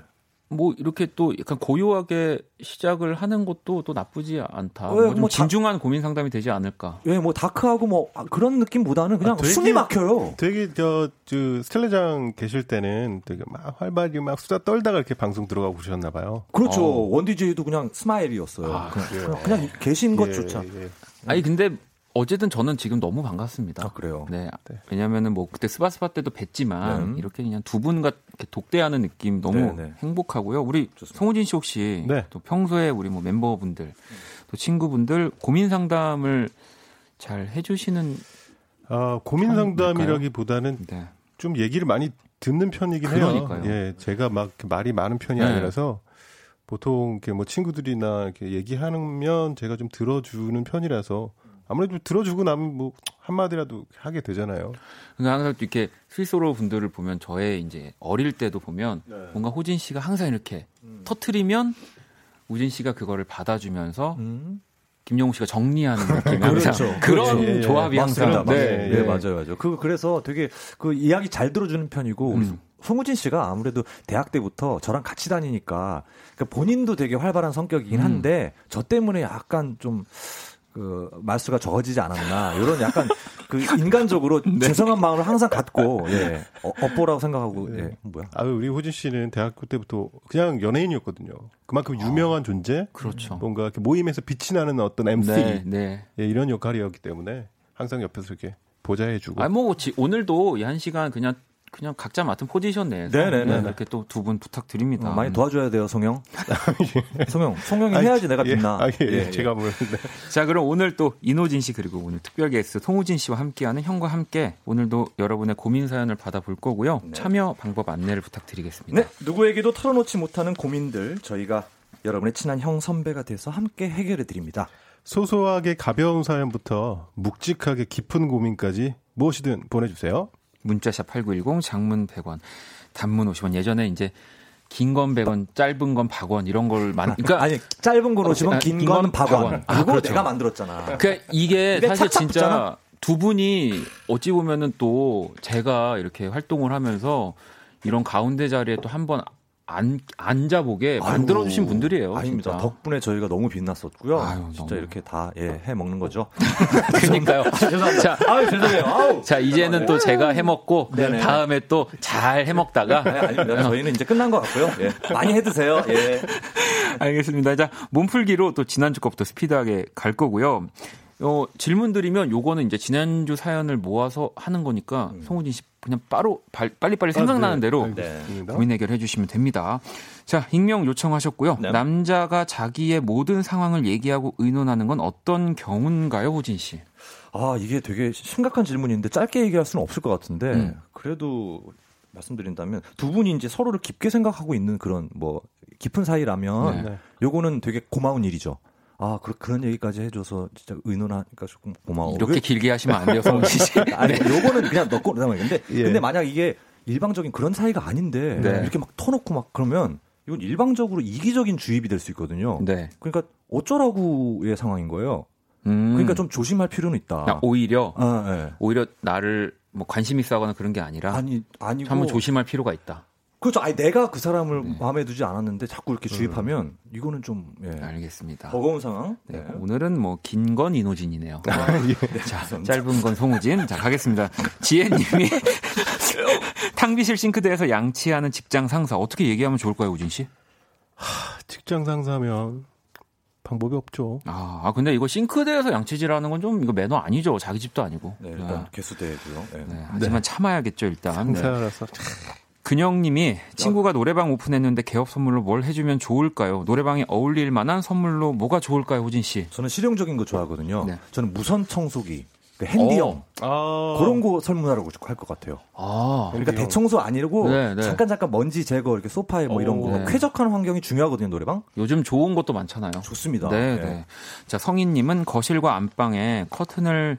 뭐 이렇게 또 약간 고요하게 시작을 하는 것도 또 나쁘지 않다. 네, 뭐좀 뭐 다- 진중한 고민 상담이 되지 않을까. 예, 뭐 다크하고 뭐 아, 그런 느낌보다는 그냥 아, 되게- 숨이 막혀요. 되게 저, 저 스텔레장 계실 때는 되게 막 활발히 막 수다 떨다가 이렇게 방송 들어가고 그러셨나 봐요. 그렇죠. 어. 원디제이도 그냥 스마일이었어요. 아, 그냥, 그래요? 그냥, 계신 예, 것조차. 예. 아니 근데 어쨌든 저는 지금 너무 반갑습니다. 아, 그래요? 네. 네. 왜냐면은 뭐 그때 스바스바 때도 뵀지만 네. 이렇게 그냥 두 분과 이렇게 독대하는 느낌 너무 네, 네. 행복하고요. 우리 좋습니다. 송우진 씨 혹시 네. 또 평소에 우리 뭐 멤버분들 또 친구분들 고민 상담을 잘 해주시는 아, 고민 상담이라기보다는 네. 좀 얘기를 많이 듣는 편이긴 그러니까요. 해요. 예, 제가 막 말이 많은 편이 네. 아니라서 보통 이렇게 뭐 친구들이나 이렇게 얘기하면 제가 좀 들어주는 편이라서 아무래도 들어주고 나면 뭐 한마디라도 하게 되잖아요. 그러니까 항상 또 이렇게 스위스로 분들을 보면 저의 이제 어릴 때도 보면 네. 뭔가 호진 씨가 항상 이렇게 터트리면 우진 씨가 그거를 받아주면서 음. 김영우 씨가 정리하는 느낌 항상 그렇죠. 그런 그렇죠. 예, 조합이 맞습니다. 항상 맞습니다. 네, 네, 네. 맞아요, 맞아요. 그 그래서 되게 그 이야기 잘 들어주는 편이고 음. 송우진 씨가 아무래도 대학 때부터 저랑 같이 다니니까 그러니까 본인도 되게 활발한 성격이긴 음. 한데 저 때문에 약간 좀 그 말수가 적어지지 않았나 이런 약간 그 인간적으로 네. 죄송한 마음을 항상 갖고 예 어, 업보라고 생각하고 네. 예 뭐야 아, 우리 호진 씨는 대학교 때부터 그냥 연예인이었거든요. 그만큼 유명한 존재, 그렇죠. 뭔가 이렇게 모임에서 빛이 나는 어떤 MC 네, 네. 예, 이런 역할이었기 때문에 항상 옆에서 이렇게 보좌해주고. 아니 뭐 지- 오늘도 이 한 시간 그냥 그냥 각자 맡은 포지션 내에서 네네네. 이렇게 또 두 분 부탁드립니다. 어, 많이 도와줘야 돼요 송영 송영 송영이 아니, 해야지 내가 예, 빛나 아, 예, 예, 예, 예. 제가 뭐 네. 자, 그럼 오늘 또 이노진 씨 그리고 오늘 특별 게스트 송우진 씨와 함께하는 형과 함께 오늘도 여러분의 고민 사연을 받아볼 거고요. 참여 방법 안내를 부탁드리겠습니다. 네, 누구에게도 털어놓지 못하는 고민들 저희가 여러분의 친한 형 선배가 돼서 함께 해결해 드립니다. 소소하게 가벼운 사연부터 묵직하게 깊은 고민까지 무엇이든 보내주세요. 문자샵 8910 장문 100원, 단문 50원. 예전에 이제 긴 건 100원, 짧은 건 100원 이런 걸 만 그러니까 아니 짧은 건 어, 50원, 아, 긴긴건건 100원. 100원. 아, 그거 그렇죠. 내가 만들었잖아. 그러니까 이게 사실 진짜 붙잖아. 두 분이 어찌 보면은 또 제가 이렇게 활동을 하면서 이런 가운데 자리에 또 한 번 안 앉아보게 만들어 주신 아이고, 분들이에요. 아닙니다. 진짜. 덕분에 저희가 너무 빛났었고요. 아유, 진짜 너무. 이렇게 다 예, 해 먹는 거죠. 그러니까요. 자, 아유, 죄송해요. 아우. 자 이제는 또 제가 해 먹고 네네. 다음에 또 잘 해 먹다가 네, 아닙니다. 저희는 이제 끝난 것 같고요. 예. 많이 해 드세요. 예. 알겠습니다. 자, 몸풀기로 또 지난주 거부터 스피드하게 갈 거고요. 어, 질문 드리면 요거는 이제 지난주 사연을 모아서 하는 거니까 송우진 씨 그냥 바로 발- 빨리빨리 생각나는 아, 네. 대로 알겠습니다. 고민 해결해 주시면 됩니다. 자, 익명 요청하셨고요. 네. 남자가 자기의 모든 상황을 얘기하고 의논하는 건 어떤 경우인가요, 호진 씨? 아, 이게 되게 심각한 질문인데 짧게 얘기할 수는 없을 것 같은데 음. 그래도 말씀드린다면 두 분이 이제 서로를 깊게 생각하고 있는 그런 뭐 깊은 사이라면 네. 요거는 되게 고마운 일이죠. 아, 그, 그런 얘기까지 해줘서 진짜 의논하니까 조금 고마워. 이렇게 왜- 길게 하시면 안 돼요, 성훈 씨. 아니, 요거는 그냥 넣고 그다음에 근데 예. 근데 만약 이게 일방적인 그런 사이가 아닌데 네. 이렇게 막 터놓고 막 그러면 이건 일방적으로 이기적인 주입이 될 수 있거든요. 네. 그러니까 어쩌라고의 상황인 거예요. 음. 그러니까 좀 조심할 필요는 있다. 그냥 오히려 아, 예. 오히려 나를 뭐 관심 있어 하거나 그런 게 아니라 아니 아니고 한번 조심할 필요가 있다. 그렇죠. 아니 내가 그 사람을 네. 마음에 두지 않았는데 자꾸 이렇게 주입하면 이거는 좀 예. 알겠습니다. 버거운 상황. 네, 네. 오늘은 뭐 긴 건 이노진이네요. 아, 자, 짧은 건 송우진. 자, 가겠습니다. 지혜님이 탕비실 싱크대에서 양치하는 직장 상사 어떻게 얘기하면 좋을까요, 우진 씨? 직장 상사면 방법이 없죠. 아, 아, 근데 이거 싱크대에서 양치질하는 건 좀 이거 매너 아니죠. 자기 집도 아니고. 네, 일단 개수대고요. 네. 네, 하지만 참아야겠죠, 일단. 네. 상사라서 근영님이 친구가 노래방 오픈했는데 개업 선물로 뭘 해주면 좋을까요? 노래방에 어울릴 만한 선물로 뭐가 좋을까요, 우진 씨? 저는 실용적인 거 좋아하거든요. 네. 저는 무선 청소기, 그 핸디형 아 그런 거 설문하라고 할 것 같아요. 아, 그러니까 핸디형. 대청소 아니고 네, 네. 잠깐 잠깐 먼지 제거 이렇게 소파에 뭐 이런 거 네. 쾌적한 환경이 중요하거든요 노래방. 요즘 좋은 것도 많잖아요. 좋습니다. 네, 네. 네. 자, 성인님은 거실과 안방에 커튼을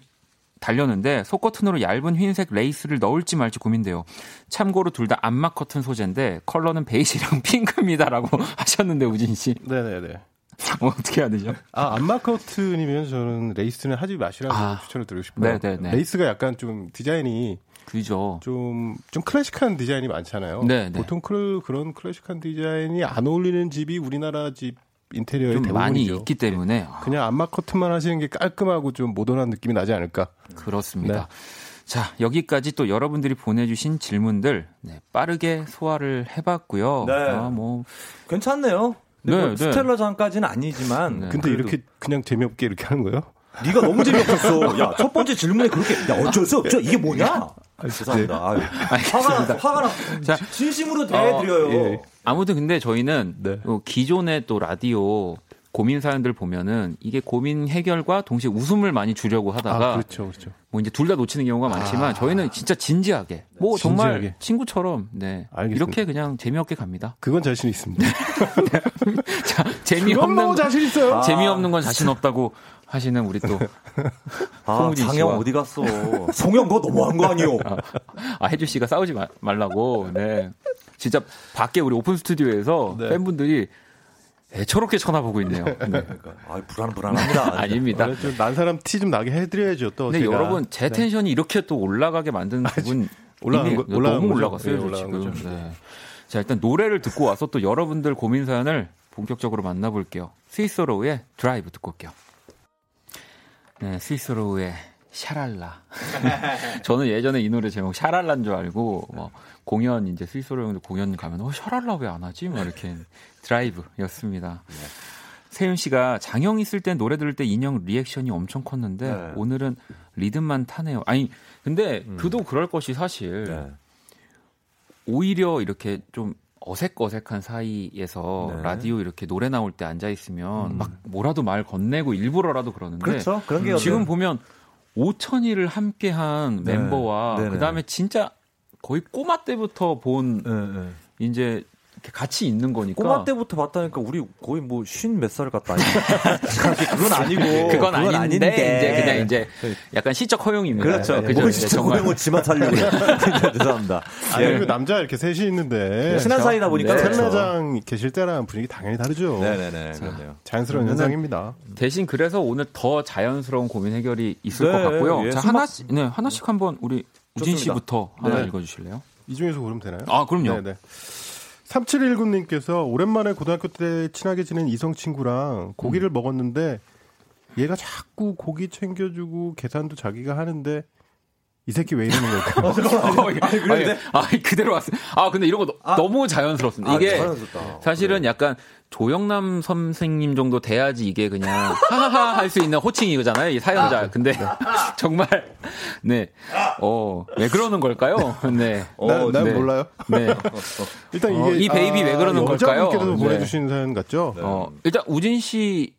달렸는데 속커튼으로 얇은 흰색 레이스를 넣을지 말지 고민돼요. 참고로 둘다 암막 커튼 소재인데 컬러는 베이지랑 핑크입니다라고 하셨는데 우진 씨 네네네. 뭐 어떻게 해야 되죠? 아 암막 커튼이면 저는 레이스는 하지 마시라고 아. 추천을 드리고 싶어요. 네네네. 레이스가 약간 좀 디자인이 그죠. 좀, 좀 클래식한 디자인이 많잖아요. 네, 네. 보통 클, 그런 클래식한 디자인이 안 어울리는 집이 우리나라 집 인테리어의 좀 대부분이죠. 많이 있기 때문에 아, 그냥 안마 커튼만 하시는 게 깔끔하고 좀 모던한 느낌이 나지 않을까. 그렇습니다. 네. 자, 여기까지 또 여러분들이 보내주신 질문들 네, 빠르게 소화를 해봤고요. 네. 아, 뭐 괜찮네요. 근데 네, 뭐 네. 스텔라 장까지는 아니지만 네. 근데 이렇게 그냥 재미없게 이렇게 하는 거예요? 네가 너무 재미없었어. 야, 첫 번째 질문에 그렇게 야, 어쩔 수 없죠. 이게 뭐냐? 죄송합니다. 아유. 화가 나, 화가 나. 자, 진심으로 대해드려요. 어, 예. 아무튼 근데 저희는 네. 어, 기존의 또 라디오 고민 사연들 보면은 이게 고민 해결과 동시에 웃음을 많이 주려고 하다가 아, 그렇죠, 그렇죠. 뭐 이제 둘 다 놓치는 경우가 많지만 저희는 진짜 진지하게 뭐 정말 진지하게. 친구처럼 네 알겠습니다. 이렇게 그냥 재미없게 갑니다. 그건 자신 있습니다. 자 재미없는 자신 있어요. 아. 재미없는 건 자신 없다고 하시는 우리 또 아, 장영. 어디 갔어? 송영 너 너무한 거 아니요? 아, 혜주 씨가 싸우지 마- 말라고. 네. 진짜 밖에 우리 오픈 스튜디오에서 네. 팬분들이 애처롭게 쳐다보고 있네요. 네. 그러니까, 아, 불안 불안합니다. 아닙니다. 원래 좀난 사람 티 좀 나게 해드려야죠. 또 근데 제가. 여러분 제 네. tension이 이렇게 또 올라가게 만든 부분 올라간 거- 올라간 너무 거죠? 올라갔어요 네, 저 올라간 지금. 네. 자 일단 노래를 듣고 와서 또 여러분들 고민 사연을 본격적으로 만나볼게요. Sweet Sorrow의 드라이브 듣고 올게요. 네, Sweet Sorrow의 샤랄라. 저는 예전에 이 노래 제목 샤랄라인 줄 알고 뭐 공연 이제 스위스로 형들 공연 가면 어 샤랄라 왜 안 하지? 막 이렇게 드라이브였습니다. 세윤 씨가 장영 있을 땐 노래 들을 때 인형 리액션이 엄청 컸는데 네. 오늘은 리듬만 타네요. 아니 근데 그도 그럴 것이 사실 네. 오히려 이렇게 좀 어색어색한 사이에서 네. 라디오 이렇게 노래 나올 때 앉아 있으면 막 뭐라도 말 건네고 일부러라도 그러는데 그렇죠. 그런 게 지금 보면 5천일을 함께한 네. 멤버와 네네. 그다음에 진짜 거의 꼬마 때부터 본 네, 네. 이제 같이 있는 거니까 꼬마 때부터 봤다니까 우리 거의 뭐 쉰 몇 살 같다. 그건 아니고. 그건, 아닌데, 이제 그냥 이제 약간 시적 허용입니다. 그렇죠. 그죠? 뭘 고용을 지만 살려고. 죄송합니다. 아니, 예. 그리고 남자 이렇게 셋이 있는데. 친한 사이다 보니까 네. 그렇죠. 텔레장 계실 때랑 분위기 당연히 다르죠. 네네네. 그렇네요. 자연스러운 현상입니다. 대신 그래서 오늘 더 자연스러운 고민 해결이 있을 네, 것 같고요. 예, 자, 수박- 하나씩 네, 하나씩 한번 우리 우진 좋습니다. 씨부터 하나 네. 읽어 주실래요? 이 중에서 고르면 되나요? 아, 그럼요. 네네. 3719님께서 오랜만에 고등학교 때 친하게 지낸 이성 친구랑 고기를 음. 먹었는데 얘가 자꾸 고기 챙겨주고 계산도 자기가 하는데 이 새끼 왜 이러는 걸까? 어, 아니, 아니, 그대로 왔어요. 아, 근데 이런 거 너, 너무 자연스럽습니다. 이게 자연스럽다. 사실은 약간 조영남 선생님 정도 돼야지 이게 그냥 하하하 할 수 있는 호칭이잖아요. 이 사연자. 근데 정말 네. 어, 왜 그러는 걸까요? 네. 난, 난 네. 몰라요. 네. 일단 어, 이게 이 베이비 왜 그러는 걸까요? 여자분께서 네. 보내주신 사연 같죠? 어, 일단 우진 씨의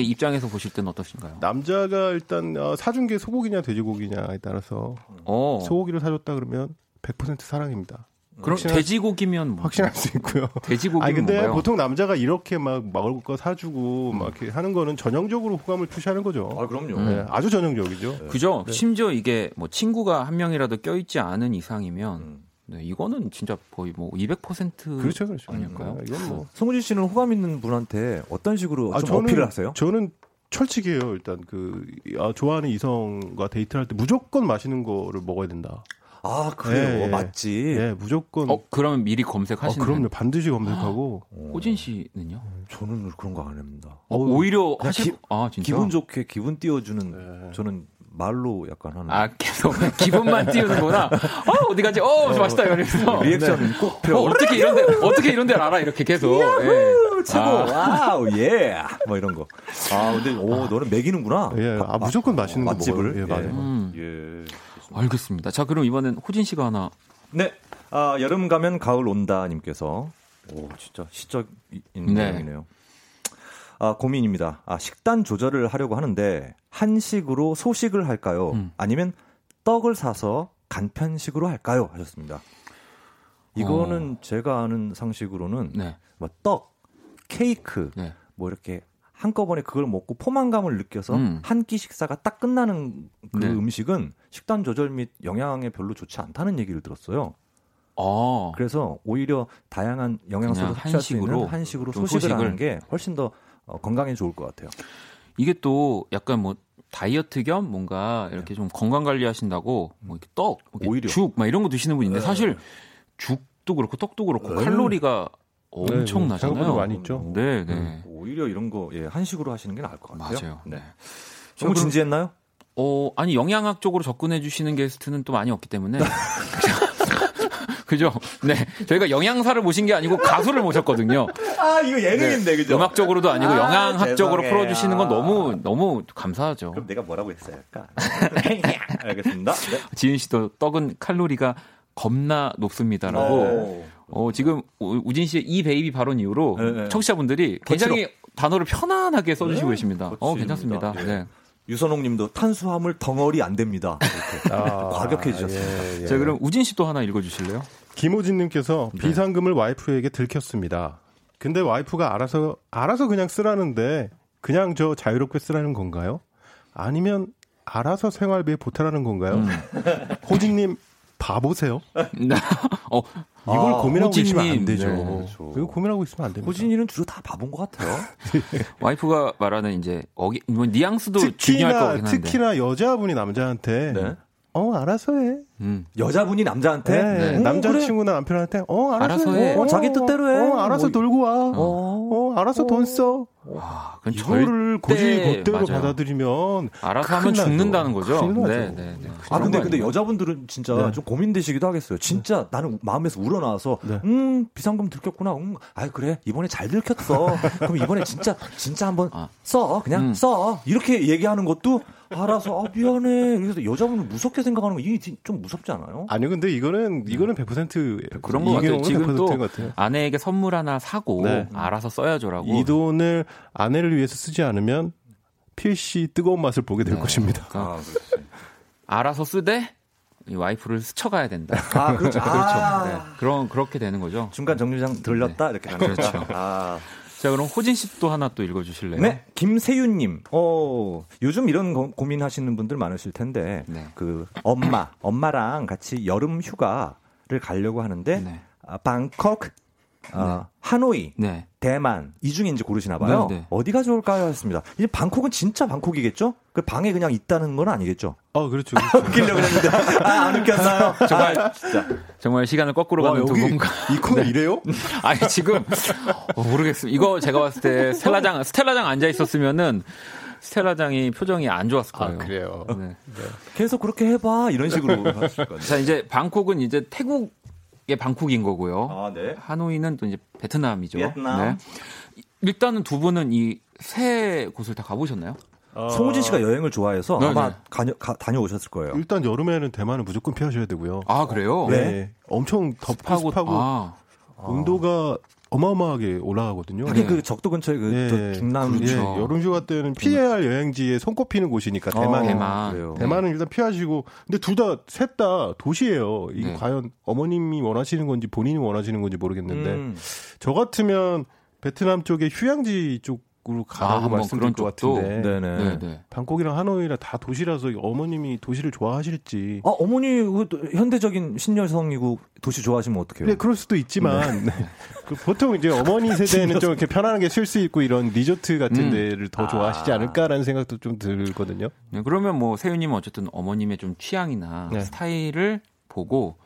입장에서 보실 때는 어떠신가요? 남자가 일단 어, 사준 게 소고기냐 돼지고기냐에 따라서 어. 소고기를 사줬다 그러면 100% 사랑입니다. 그럼 확신할- 돼지고기면 뭐 확신할 수 있고요. 돼지고기는 아니 근데 뭔가요? 보통 남자가 이렇게 막 먹을 거 사주고 막 이렇게 하는 거는 전형적으로 호감을 표시하는 거죠. 아, 그럼요. 네, 아주 전형적이죠. 그죠? 심지어 이게 뭐 친구가 한 명이라도 껴있지 않은 이상이면 음. 네, 이거는 진짜 거의 뭐 200% 그렇죠, 그렇죠. 아닐까요? 네, 이건 뭐. 송우진 씨는 호감 있는 분한테 어떤 식으로 아, 좀 어필을 하세요? 저는 철칙이에요. 일단 그 아, 좋아하는 이성과 데이트를 할 때 무조건 맛있는 거를 먹어야 된다. 아, 그래요. 예, 예. 맞지. 예, 무조건. 어, 그러면 미리 어, 검색하시는 그럼요. 반드시 검색하고. 호진 씨는요? 저는 그런 거 안 합니다. 어, 오히려 하실 기- 아 진짜 기분 좋게 기분 띄워주는 네. 저는 말로 약간 하는 아 계속 기분만 띄우는구나. 어 어디 가지? 어 맛있다 이러면서 reaction은 꼭 어, 필요. 어떻게 이런 데 어떻게 이런 데를 알아 이렇게 계속. 예. 최고. 아. 와우 예. 뭐 이런 거. 아 근데 오 너는 먹이는구나. 예, 아, 무조건 맛있는 거 맛집을. 예, 맞아요. 음, 예. 알겠습니다. 자 그럼 이번엔 호진 씨가 하나 네. 아, 여름 가면 가을 온다 님께서 오, 진짜 시적 있는 네. 내용이네요. 아, 고민입니다. 아, 식단 조절을 하려고 하는데 한식으로 소식을 할까요? 음. 아니면 떡을 사서 간편식으로 할까요? 하셨습니다. 이거는 제가 아는 상식으로는 네. 뭐 떡, 케이크, 네. 뭐 이렇게 한꺼번에 그걸 먹고 포만감을 느껴서 음. 한끼 식사가 딱 끝나는 그 네. 음식은 식단 조절 및 영양에 별로 좋지 않다는 얘기를 들었어요. 어. 그래서 오히려 다양한 영양소를 섭취할 수 한식으로 있는 한식으로 좀 소식을, 소식을. 하는 게 훨씬 더 어, 건강에 좋을 것 같아요. 이게 또 약간 뭐 다이어트 겸 뭔가 이렇게 좀 건강 관리하신다고 뭐 이렇게 떡, 이렇게 오히려. 죽, 막 이런 거 드시는 분인데 사실 죽도 그렇고 떡도 그렇고 네. 칼로리가 네, 엄청나잖아요. 생각보다 많이 있죠. 네, 네. 오히려 이런 거 예, 한식으로 하시는 게 나을 것 같아요. 맞아요. 네. 네. 너무 진지했나요? 어, 아니 영양학 쪽으로 접근해 주시는 게스트는 또 많이 없기 때문에 그죠? 네. 저희가 영양사를 모신 게 아니고 가수를 모셨거든요. 아 이거 예능인데 그죠? 음악적으로도 아니고 아, 영양학적으로 죄송해요. 풀어주시는 건 너무 너무 감사하죠. 그럼 내가 뭐라고 했어야 할까? 알겠습니다. 네. 지은 씨도 떡은 칼로리가 겁나 높습니다라고. 오. 어, 지금 우- 우진 씨의 이 baby 발언 이후로 네, 네. 청취자분들이 굉장히 단어를 편안하게 써주시고 계십니다. 어, 거칠입니다. 괜찮습니다. 예. 네. 유선홍 님도 탄수화물 덩어리 안 됩니다. 이렇게 아, 과격해지셨습니다. 예, 예. 자, 그럼 우진 씨도 하나 읽어 주실래요? 김호진님께서 네. 비상금을 와이프에게 들켰습니다. 근데 와이프가 알아서 알아서 그냥 쓰라는데 그냥 저 자유롭게 쓰라는 건가요? 아니면 알아서 생활비에 보태라는 건가요? 음. 호진님 바보세요? 어, 이걸 아, 고민하고 호진님. 안 되죠. 네, 그렇죠. 이거 고민하고 있으면 안 됩니다. 호진이는 주로 다 바본 것 같아요. 와이프가 말하는 이제 어기, 뭐 뉘앙스도 중요할 특히나 거긴 한데. 특히나 여자분이 남자한테 네. 어 알아서 해. 음. 여자분이 남자한테 네, 네. 어, 남자친구나 남편한테 어 알아서, 알아서 해. 해. 어, 자기 뜻대로 해. 어, 알아서 뭐, 놀고 와. 어. 어, 알아서 돈 써. 아, 그건 이거를 고지 곧대로 맞아요. 받아들이면 알아서 하면 나죠. 죽는다는 거죠. 네, 네, 네. 아 근데 근데 거 여자분들은 진짜 네. 좀 고민되시기도 하겠어요. 진짜 나는 마음에서 우러나와서 네. 음 비상금 들켰구나. 음, 아 그래 이번에 잘 들켰어. 그럼 이번에 진짜 진짜 한번 아. 써 그냥 음. 써 이렇게 얘기하는 것도 알아서 아 미안해. 그래서 여자분은 무섭게 생각하는 거 이게 좀 무섭지 않아요? 아니요, 근데 이거는 이거는 100%예요. 그런 것 같아요. 지금 또것 같아요. 아내에게 선물 하나 사고 네. 알아서 써야죠라고. 이 돈을 아내를 위해서 쓰지 않으면 필시 뜨거운 맛을 보게 될 것입니다. 그러니까 알아서 쓰되 이 와이프를 스쳐가야 된다. 아 그렇죠. 그렇죠. 아. 네. 그런 그렇게 되는 거죠. 중간 정류장 들렸다 이렇게 가는 거죠. 그렇죠. 아. 자, 그럼 호진 씨또 하나 또 읽어 주실래요? 네, 김세윤 님. 어, 요즘 이런 고, 고민하시는 분들 많으실 텐데, 네. 그 엄마, 엄마랑 같이 여름 휴가를 가려고 하는데, 네. 아, 방콕, 아, 하노이, 네. 대만 이 중에 이제 고르시나 봐요. 네, 네. 어디가 좋을까요? 했습니다. 이제 방콕은 진짜 방콕이겠죠? 그 방에 그냥 있다는 건 아니겠죠? 어, 그렇죠. 그렇죠. 웃기려고 그랬는데 아, 안 웃겼나요? 정말 정말 시간을 거꾸로 가는 두 분과 이 코너 이래요? 아니 지금 어, 모르겠습니다. 이거 제가 봤을 때 스텔라장 스텔라장 앉아 있었으면은 스텔라장이 표정이 안 좋았을 거예요. 아, 그래요. 네. 계속 그렇게 해봐 이런 식으로 하실 거예요. 자 이제 방콕은 이제 태국 의 방콕인 거고요. 아, 네. 하노이는 또 이제 베트남이죠. 베트남. 네. 일단은 두 분은 이 세 곳을 다 가보셨나요? 송우진 씨가 여행을 좋아해서 네, 아마 네. 가녀- 가- 다녀오셨을 거예요. 일단 여름에는 대만은 무조건 피하셔야 되고요. 아 그래요? 네. 엄청 덥고 습하고 습하고 아, 온도가 어마어마하게 올라가거든요. 하긴 네. 그 적도 근처에 그 예, 저 중남 예, 그렇죠. 여름휴가 때는 피해야 할 여행지에 손꼽히는 곳이니까 어, 대만. 대만. 그래요. 대만은 일단 피하시고 근데 둘 다 셋 다 도시예요. 이게 네. 과연 어머님이 원하시는 건지 본인이 원하시는 건지 모르겠는데 음. 저 같으면 베트남 쪽에 휴양지 쪽 으로 아, 가라고 한번 말씀드릴 것 쪽도? 같은데 네네. 네, 네. 방콕이랑 하노이랑 다 도시라서 어머님이 도시를 좋아하실지 아 어머니 그또 현대적인 신여성이고 도시 좋아하시면 어떡해요? 네, 그럴 수도 있지만 네. 그 보통 이제 어머니 세대는 좀 이렇게 편안하게 쉴 수 있고 이런 리조트 같은 음. 데를 더 좋아하시지 아. 않을까라는 생각도 좀 들거든요. 네, 그러면 뭐 세윤님은 어쨌든 어머님의 좀 취향이나 네. 스타일을 보고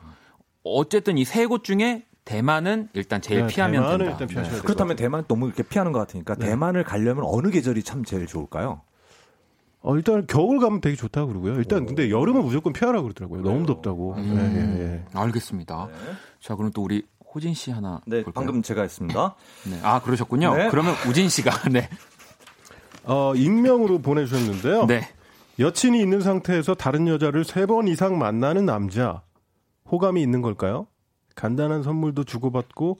어쨌든 이 세 곳 중에 대만은 일단 제일 네, 피하면 대만은 된다. 일단 돼요. 그렇다면 대만 너무 이렇게 피하는 것 같으니까 네. 대만을 가려면 어느 계절이 참 제일 좋을까요? 어, 일단 겨울 가면 되게 좋다 그러고요. 일단 근데 여름은 무조건 피하라 그러더라고요. 너무 덥다고. 음, 네, 예, 예. 알겠습니다. 자, 그럼 또 우리 호진 씨 하나 네, 볼까요? 방금 제가 했습니다. 네. 아, 그러셨군요. 네. 그러면 우진 씨가 네. 어, 익명으로 보내주셨는데요. 네. 여친이 있는 상태에서 다른 여자를 세 번 이상 만나는 남자. 호감이 있는 걸까요? 간단한 선물도 주고받고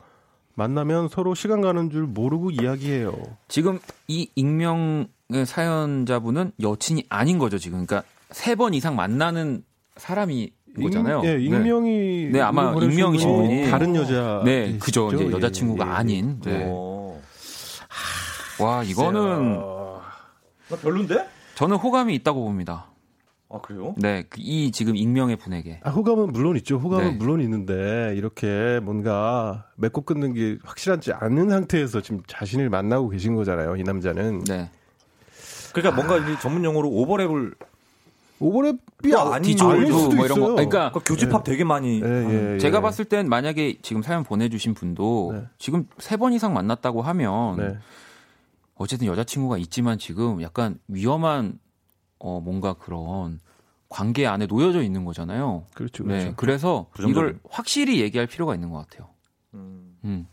만나면 서로 시간 가는 줄 모르고 이야기해요. 지금 이 익명의 사연자분은 여친이 아닌 거죠, 지금. 그러니까 세 번 이상 만나는 사람이 거잖아요. 익, 예, 네. 익명이 네, 아마 보내주신 익명이신 분이. 다른 여자 네, 그죠. 이제 예, 여자 친구가 예, 예. 아닌. 네. 오. 와, 이거는 나 별론데? 저는 호감이 있다고 봅니다. 아 그래요? 네, 그이 지금 익명의 분에게. 아, 호감은 물론 있죠. 호감은 네. 물론 있는데 이렇게 뭔가 맺고 끊는 게 확실하지 않은 상태에서 지금 자신을 만나고 계신 거잖아요. 이 남자는 네. 그러니까 뭔가 이 전문 용어로 오버랩을 오버랩이 아, 아닌 디졸브 수도 뭐 이런 거. 그러니까 그러니까 교집합 되게 많이 예, 예, 예. 제가 봤을 땐 만약에 지금 사연 보내주신 분도 네. 지금 세 번 이상 만났다고 하면 네. 어쨌든 여자친구가 있지만 지금 약간 위험한 어 뭔가 그런 관계 안에 놓여져 있는 거잖아요. 그렇죠. 네, 그렇죠. 그래서 부정적인. 이걸 확실히 얘기할 필요가 있는 것 같아요. 음. 음,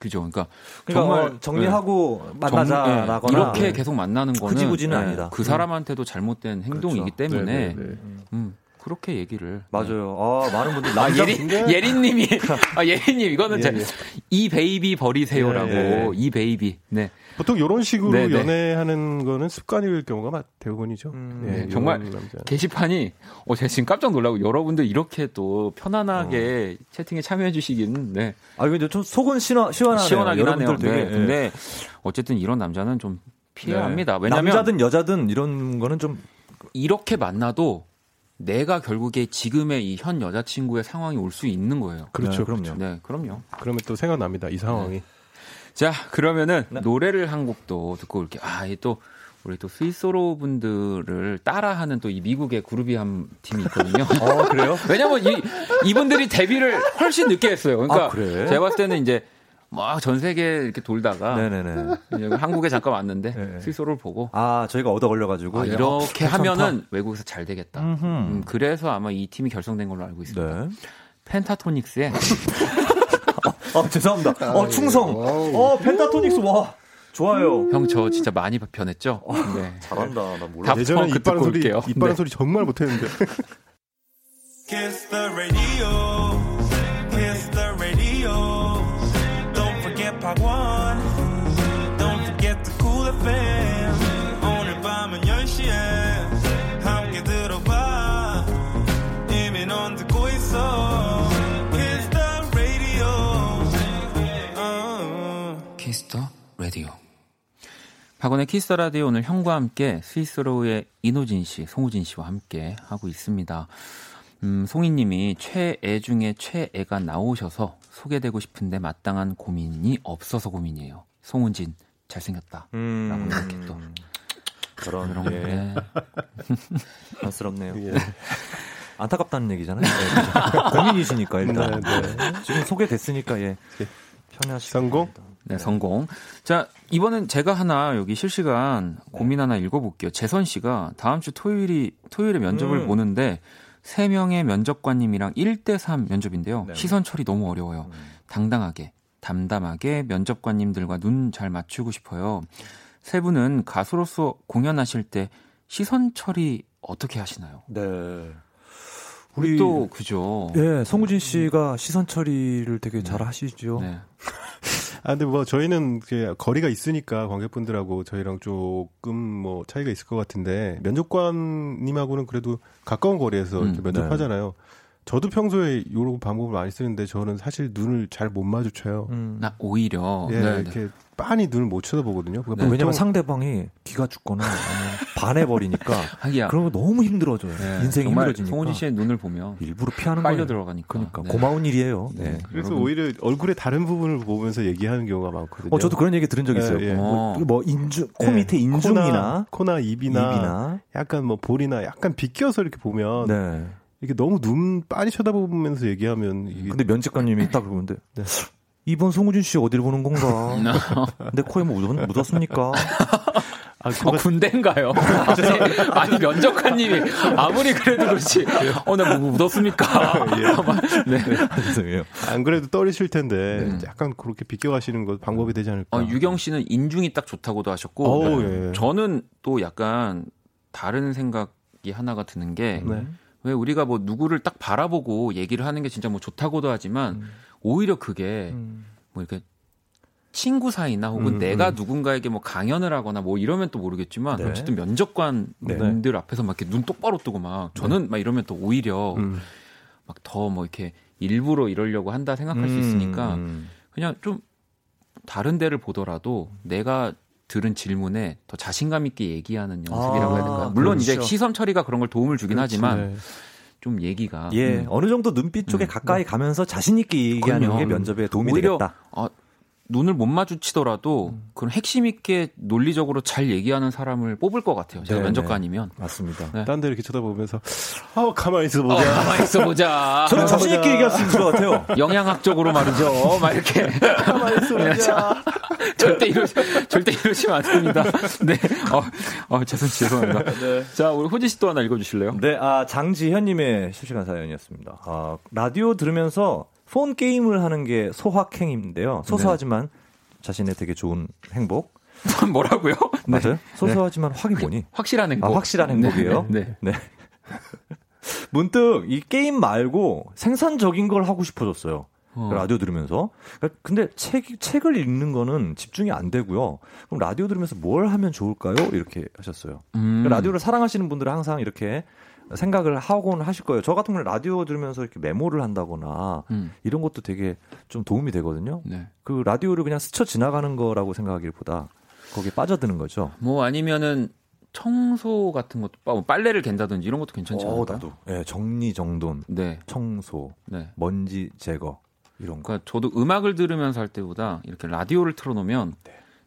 그죠. 그러니까 그러니까 정말 어, 정리하고 정- 만나자라거나 네, 이렇게 네. 계속 만나는 거는 흐지부지는 네, 아니다. 그 사람한테도 잘못된 행동이기 그렇죠. 때문에 네, 네, 네. 음, 그렇게 얘기를 맞아요. 아 많은 분들이 아, 남자 예린, 예린님이, 아, 예린님, 이거는 예, 제, 예. 이 baby 버리세요라고, 예, 예. 이 baby. 네. 보통 이런 식으로 네, 네. 연애하는 거는 습관일 경우가 마- 대부분이죠. 음, 예, 네, 이런 정말. 게시판이, 어, 제가 지금 깜짝 놀라고, 여러분들 이렇게 또 편안하게 채팅에 참여해 주시긴, 네. 아 근데 좀 속은 시원 시원하네요. 시원하긴 하네요. 여러분들 되게 네. 예. 근데, 어쨌든 이런 남자는 좀 피해야 네. 합니다. 왜냐면, 남자든 여자든 이런 거는 좀 이렇게 만나도 내가 결국에 지금의 이 현 여자친구의 상황이 올 수 있는 거예요. 그렇죠. 네, 그럼요. 네, 그럼요. 그러면 또 생각납니다. 이 상황이. 자, 그러면은 네. 노래를 한 곡도 듣고 올게요. 아, 이또 우리 또 스위스로 분들을 따라하는 또 이 미국의 그룹이 한 팀이 있거든요. 어 그래요? 왜냐면 이 이분들이 데뷔를 훨씬 늦게 했어요. 그러니까 아, 그래? 제가 봤을 때는 이제 막전 세계 이렇게 돌다가 네네네. 한국에 잠깐 왔는데 네. 스위스로를 보고 아 저희가 얻어 걸려가지고 아, 예. 이렇게 어. 하면은 외국에서 잘 되겠다. 음, 그래서 아마 이 팀이 결성된 걸로 알고 있습니다. 네. 펜타토닉스의 아 죄송합니다. 어 충성. 어 펜타토닉스 와 좋아요. 형 저 진짜 많이 변했죠? 네. 잘한다. 나 몰라. 다- 예전에 듣고 소리. 이빠른 네. 소리 정말 못했는데. 박원의 Kiss the Radio 오늘 형과 함께 Sweet Sorrow의 인호진 씨, 송우진 씨와 함께 하고 있습니다. 음, 송이님이 최애 중에 최애가 나오셔서 소개되고 싶은데 마땅한 고민이 없어서 고민이에요. 송우진 잘생겼다. 음, 라고 이렇게 또 그런 그런 예, 게 안쓰럽네요. 예. 안타깝다는 얘기잖아요. 네, 그죠. 고민이시니까 일단 네, 네. 지금 소개됐으니까 예 편하시고 성공? 네, 성공. 자, 이번엔 제가 하나 여기 실시간 고민 하나 읽어볼게요. 재선 씨가 다음 주 토요일이, 토요일에 면접을 음. 보는데, 세명의 면접관님이랑 1대3 면접인데요. 네. 시선 처리 너무 어려워요. 당당하게, 담담하게 면접관님들과 눈 잘 맞추고 싶어요. 세 분은 가수로서 공연하실 때 시선 처리 어떻게 하시나요? 네. 우리 또, 그죠. 예, 송우진 씨가 시선 처리를 되게 잘 하시죠. 네. 아, 근데 뭐 저희는 거리가 있으니까 관객분들하고 저희랑 조금 뭐 차이가 있을 것 같은데 면접관님하고는 그래도 가까운 거리에서 음, 이렇게 면접하잖아요. 저도 평소에 이런 방법을 많이 쓰는데 저는 사실 눈을 잘 못 마주쳐요. 음. 나 오히려 예, 네, 네. 이렇게 빤히 눈을 못 쳐다보거든요. 그러니까 왜냐면 보통 상대방이 기가 죽거나 반해버리니까 하기야. 그런 거 너무 힘들어져요. 네, 인생이 힘들어지니까. 송은진 씨의 눈을 보면 일부러 피하는 빨려 거예요. 들어가니까. 그러니까 네. 고마운 일이에요. 네. 그래서 여러분. 오히려 얼굴의 다른 부분을 보면서 얘기하는 경우가 많거든요. 어, 저도 그런 얘기 들은 적 있어요. 예, 예. 뭐, 어. 뭐 인중, 코 예, 밑에 인중이나 코나, 코나 입이나, 입이나. 약간 뭐 볼이나 약간 비껴서 이렇게 보면 네. 이렇게 너무 눈 빤히 쳐다보면서 얘기하면 이게 근데 면접관님이 딱 그러는데 이번 송우진 씨 어디를 보는 건가? 내 코에 뭐 묻었, 묻었습니까? 아, 어, 군대인가요? 아니, 아니, 면접관님이 아무리 그래도 그렇지. 어, 나 뭐 묻었습니까? 네. 죄송해요. 안 그래도 떨리실 텐데 네. 약간 그렇게 비껴가시는 거 방법이 되지 않을까? 어, 유경 씨는 인중이 딱 좋다고도 하셨고. 어우, 네. 예. 저는 또 약간 다른 생각이 하나가 드는 게. 네. 왜 우리가 뭐 누구를 딱 바라보고 얘기를 하는 게 진짜 뭐 좋다고도 하지만 오히려 그게 음. 뭐 이렇게 친구 사이나 혹은 음, 내가 음. 누군가에게 뭐 강연을 하거나 뭐 이러면 또 모르겠지만 네. 어쨌든 면접관 네. 분들 앞에서 막 이렇게 눈 똑바로 뜨고 막 저는 막 이러면 또 오히려 음. 막더 뭐 이렇게 일부러 이러려고 한다 생각할 수 있으니까 음. 그냥 좀 다른 데를 보더라도 내가 들은 질문에 더 자신감 있게 얘기하는 연습이라고 아, 해야 될까요? 물론 이제 그렇죠. 시선 처리가 그런 걸 도움을 주긴 하지만 네. 좀 얘기가 예, 음, 어느 정도 눈빛 쪽에 음. 가까이 가면서 자신 있게 얘기하는 그럼요. 게 면접에 도움이 오히려 되겠다. 아, 눈을 못 마주치더라도 음. 그런 핵심 있게 논리적으로 잘 얘기하는 사람을 뽑을 것 같아요. 제가 네, 면접관이면. 맞습니다. 네. 딴데 이렇게 쳐다보면서 아 가만히 있어 어, 보자. 가만히 있어 보자. 저는 자신 있게 얘기할 수 있을 것 같아요. 영양학적으로 말이죠. 막 이렇게. 가만히 있어 보자. 절대 이러 절대 이러시면 안 됩니다. 네. 어, 어 죄송 죄송합니다. 자, 우리 호지 씨 또 하나 읽어 주실래요? 네, 아, 장지현님의 실시간 사연이었습니다. 아, 라디오 들으면서 폰 게임을 하는 게 소확행인데요. 소소하지만 자신의 되게 좋은 행복. 뭐라고요? 네. 맞아요? 소소하지만 확이 뭐니? 확실한 행복. 아, 확실한 행복이에요? 네. 네. 네. 문득 이 게임 말고 생산적인 걸 하고 싶어졌어요. 어. 라디오 들으면서. 그러니까 근데 책, 책을 읽는 거는 집중이 안 되고요. 그럼 라디오 들으면서 뭘 하면 좋을까요? 이렇게 하셨어요. 음. 라디오를 사랑하시는 분들은 항상 이렇게 생각을 하고는 하실 거예요. 저 같은 경우는 라디오 들으면서 이렇게 메모를 한다거나 음. 이런 것도 되게 좀 도움이 되거든요. 네. 그 라디오를 그냥 스쳐 지나가는 거라고 생각하기보다 거기에 빠져드는 거죠. 뭐 아니면은 청소 같은 것도 뭐 빨래를 갠다든지 이런 것도 괜찮지 않을까요? 어, 나도. 예, 정리 정돈, 네. 청소, 네. 먼지 제거 이런 거. 그러니까 저도 음악을 들으면서 할 때보다 이렇게 라디오를 틀어 놓으면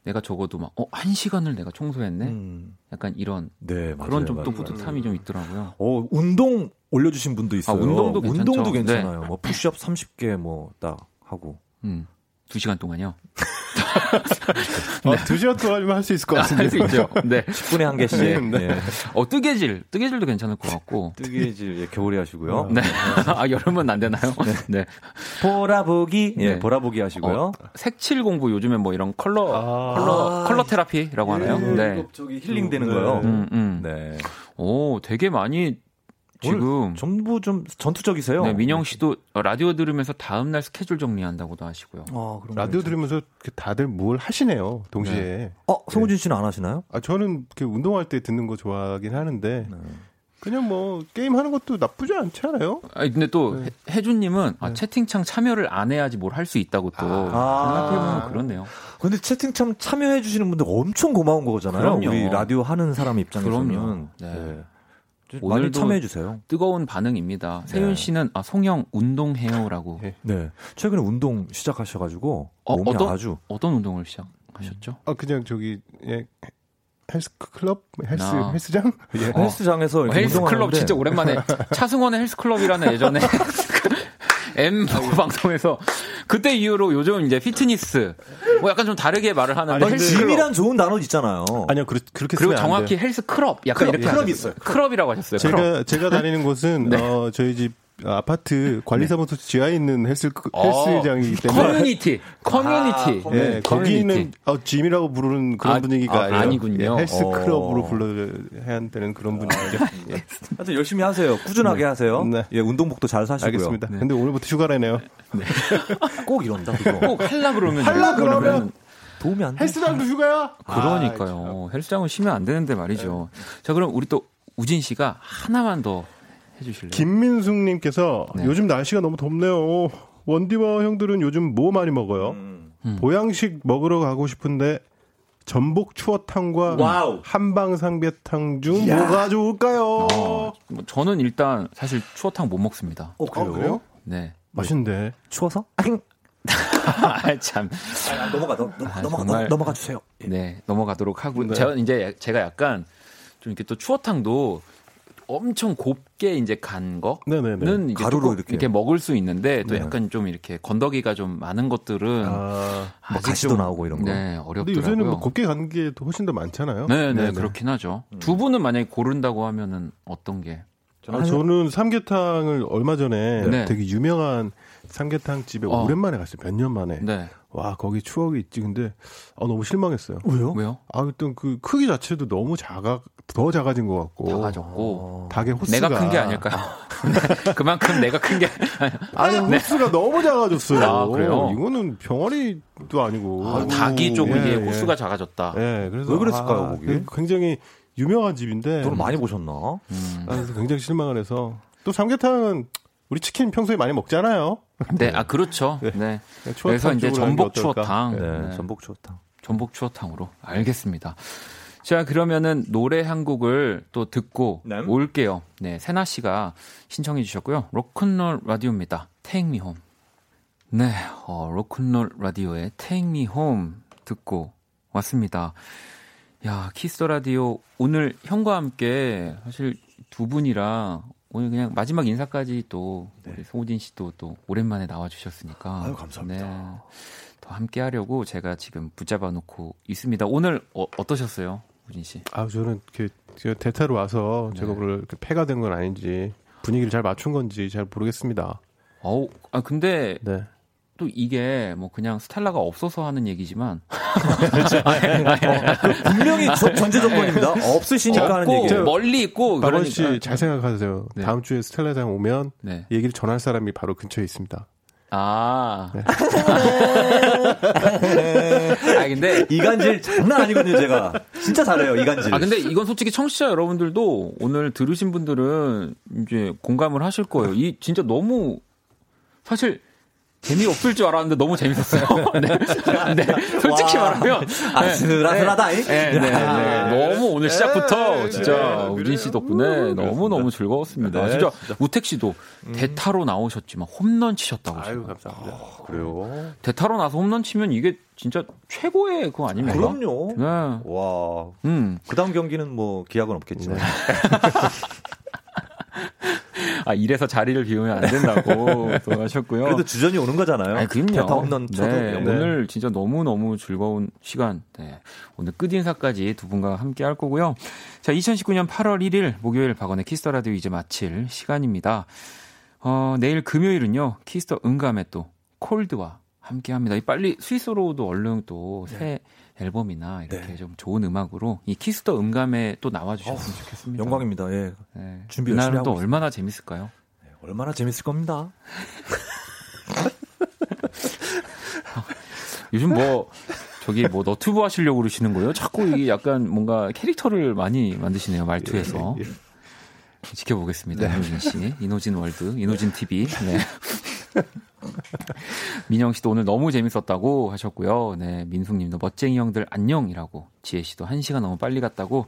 내가 적어도 막, 어, 한 시간을 내가 청소했네? 음, 약간 이런, 네, 맞아요. 그런 좀 또. 뿌듯함이 좀 있더라고요. 어, 운동 올려주신 분도 있어요. 아, 운동도 괜찮죠. 운동도 괜찮아요. 뭐 푸시업 30개 뭐 딱 하고. 음. 두 시간 동안요. 어, 두 시간 동안이면 할 수 있을 것 같은데. 할수 있죠. 네. 10분에 한 개씩. 네. 예. 어, 뜨개질. 뜨개질도 괜찮을 것 같고. 뜨개질 예, 겨울에 하시고요. 네. 아, 여름은 안 되나요? 네. 보라보기. 예, 네. 보라보기 하시고요. 어, 색칠 공부 요즘에 뭐 이런 컬러, 아. 컬러, 컬러 테라피라고 하나요? 네. 저기 힐링 되는 네. 거요. 음, 음. 네. 오, 되게 많이 지금. 전부 좀 전투적이세요. 네, 민영 씨도 라디오 들으면서 다음 날 스케줄 정리한다고도 하시고요. 아, 그럼 라디오 들으면서 이렇게 다들 뭘 하시네요. 동시에. 어, 송우진 씨는 안 하시나요? 아 저는 이렇게 운동할 때 듣는 거 좋아하긴 하는데 네. 그냥 뭐 게임 하는 것도 나쁘지 않지 않아요? 아니, 근데 또 네. 해- 혜준님은 아, 채팅창 참여를 안 해야지 뭘 할 수 있다고 또 아. 생각해보면 그렇네요. 근데 채팅창 참여해 주시는 분들 엄청 고마운 거잖아요. 그럼요. 우리 라디오 하는 사람 입장에서는. 그럼요. 네. 네. 좀 오늘도 많이 참여해 주세요. 뜨거운 반응입니다. 세윤 씨는 아, 송영 운동해요라고 예. 네. 최근에 운동 시작하셔 가지고 어, 몸이 어떤- 아주 어떤 운동을 시작하셨죠? 아 그냥 저기 예 헬스 클럽 헬스 아. 헬스장 예. 어? 헬스장에서 이렇게 헬스 클럽 운동하는데 진짜 오랜만에 차승원의 헬스 클럽이라는 예전에 M 방송에서 그때 이후로 요즘 이제 피트니스 뭐 약간 좀 다르게 말을 하는데 아니, 클럽. gym이란 좋은 단어 있잖아요. 아니요 그렇, 그렇게 그리고 정확히. 헬스 클럽 약간 클럽, 이렇게 클럽이 하셨어요. 있어요. 클럽 이라고 하셨어요. 클럽. 제가 제가 다니는 곳은 네. 어 저희 집 아파트 관리사무소 지하에 있는 헬스 어, 헬스장이기 때문에 커뮤니티, 커뮤니티. 아, 예, 커뮤니티. 거기는 어, gym이라고 부르는 그런 아, 분위기가 아. 아니군요. 예, 헬스 어. 클럽으로 불러야 되는 그런 분위기죠. 예, 하여튼 열심히 하세요. 꾸준하게 하세요. 네. 예, 운동복도 잘 사시고요. 알겠습니다. 근데 오늘부터 휴가라네요. 꼭 이런다 그거. 꼭 할라 그러면 할라 그러면 도움이 안 돼. 헬스장도 휴가야? 그러니까요. 헬스장은 쉬면 안 되는데 말이죠. 자, 그럼 우리 또 우진 씨가 하나만 더 해주실래요? 김민숙님께서 네. 요즘 날씨가 너무 덥네요. 원디와 형들은 요즘 뭐 많이 먹어요? 음. 보양식 먹으러 가고 싶은데 전복 추어탕과 와우. 한방 삼계탕 중 뭐가 좋을까요? 어, 뭐 저는 일단 사실 추어탕 못 먹습니다. 어, 어, 그래요? 네. 맛있는데. 추워서? 아, 참. 아, 넘어가, 넘, 넘, 아, 넘어가, 정말. 넘어가 주세요. 네, 넘어가도록 하고. 네. 제가 이제 제가 약간 좀 이렇게 또 추어탕도 엄청 곱게 이제 간 거는 네네네. 이제 가루로 조금 이렇게. 이렇게 먹을 수 있는데 또 네. 약간 좀 이렇게 건더기가 좀 많은 것들은 아, 뭐 아직 가시도 좀, 나오고 이런 거. 네, 어렵더라고요. 근데 요새는 뭐 곱게 가는 게 훨씬 더 많잖아요. 네, 네. 그렇긴 하죠. 두 분은 만약에 고른다고 하면은 어떤 게? 아, 저는 삼계탕을 얼마 전에 네. 되게 유명한 삼계탕 집에 어. 오랜만에 갔어요. 몇 년 만에. 네. 와, 거기 추억이 있지. 근데 아, 너무 실망했어요. 왜요? 왜요? 아, 일단 그 크기 자체도 너무 작아 더 작아진 것 같고. 작아졌고 닭의 호스가 내가 큰 게 아닐까요? 네, 그만큼 내가 큰 게 아니 호스가 너무 작아졌어요. 아, 그래요? 이거는 병아리도 아니고 아, 닭이 좀 예, 이제 예. 호수가 작아졌다. 예, 그래서 왜 그랬을까요, 아, 거기? 그 굉장히 유명한 집인데 돈을 많이 보셨나? 음. 아, 그래서 굉장히 실망을 해서 또 삼계탕은 우리 치킨 평소에 많이 먹잖아요. 네, 아 그렇죠. 네. 네. 추어탕 그래서 이제 전복? 추어탕. 네, 네. 전복 추어탕. 전복 추어탕으로 알겠습니다. 자, 그러면은 노래 한 곡을 또 듣고 네. 올게요. 네, 세나 씨가 신청해 주셨고요. 로큰롤 라디오입니다. Take Me Home. 네, 어, 로큰롤 라디오의 Take Me Home 듣고 왔습니다. 야, 키스 더 라디오 오늘 형과 함께 사실 두 분이랑 오늘 그냥 마지막 인사까지 또 우리 송우진 씨도 또 오랜만에 나와 주셨으니까 아유, 감사합니다. 네, 더 함께 하려고 제가 지금 붙잡아 놓고 있습니다. 오늘 어, 어떠셨어요? 우진 씨. 아 저는 그 제가 대타로 와서 네. 제가 오늘 그 패가 된 건 아닌지 분위기를 잘 맞춘 건지 잘 모르겠습니다. 어우, 아 근데 네. 또 이게 뭐 그냥 스텔라가 없어서 하는 얘기지만 분명히 저- 전제 조건입니다. 없으시니까 하는 얘기예요. 멀리 있고 박원 그러니까 씨잘 생각하세요. 네. 다음 주에 스텔라장 오면 네. 얘기를 전할 사람이 바로 근처에 있습니다. 아. 네. 아 근데 이간질 장난 아니거든요, 제가. 진짜 잘해요, 이간질. 아 근데 이건 솔직히 청취자 여러분들도 오늘 들으신 분들은 이제 공감을 하실 거예요. 이 진짜 너무 사실 재미없을 줄 알았는데 너무 재밌었어요. 네. 네. 솔직히 와. 말하면 아슬아슬하다, 이? 네, 네, 네. 너무 오늘 시작부터 진짜 네, 우진 씨 덕분에 너무 너무 즐거웠습니다. 네, 진짜 우택 씨도 대타로 나오셨지만 홈런 치셨다고. 아유. 감사합니다. 그래요? 대타로 나서 홈런 치면 이게 진짜 최고의 그거 아닙니까? 그럼요. 네. 와. 음. 그 다음 경기는 뭐 기약은 없겠지만. 아, 이래서 자리를 비우면 안 된다고 또 하셨고요. 그래도 주전이 오는 거잖아요. 아니, 그럼요. 대타 쳐도. 네, 네. 오늘 진짜 너무 너무 즐거운 시간. 네. 오늘 끝 인사까지 두 분과 함께 할 거고요. 자, 2019년 8월 1일 목요일 박원의 키스터 라디오 이제 마칠 시간입니다. 어, 내일 금요일은요. 키스터 응감의 또 콜드와 함께 합니다. 이 빨리 스위스로도 얼른 또새 앨범이나 이렇게 네. 좀 좋은 음악으로 이 키스터 응감에 또 나와 주셨으면 좋겠습니다. 영광입니다. 예. 네. 준비 열심히 그날은 또 있습니다. 얼마나 재밌을까요? 얼마나 재밌을 겁니다. 요즘 뭐 저기 뭐 너튜브 하시려고 그러시는 거예요? 자꾸 이 약간 뭔가 캐릭터를 많이 만드시네요 말투에서. 예, 지켜보겠습니다, 이노진 씨. 이노진 월드, 이노진 TV. 네. 민영 씨도 오늘 너무 재밌었다고 하셨고요. 네, 민숙 님도 멋쟁이 형들 안녕이라고. 지혜 씨도 한 시간 너무 빨리 갔다고.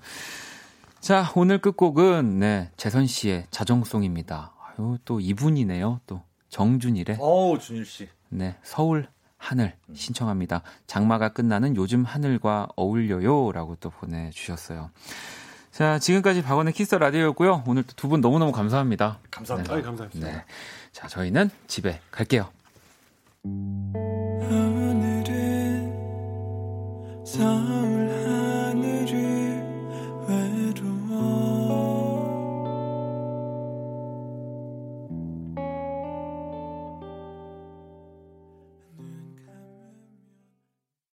자, 오늘 끝곡은 네, 재선 씨의 자정송입니다. 아유, 또 이분이네요. 또 정준일의 어우, 준일 씨. 네, 서울 하늘 신청합니다. 장마가 끝나는 요즘 하늘과 어울려요라고 또 보내 주셨어요. 자, 지금까지 박원의 키스 라디오였고요. 오늘 두분 너무너무 감사합니다. 감사합니다. 아유, 감사합니다. 네. 자, 저희는 집에 갈게요. 서울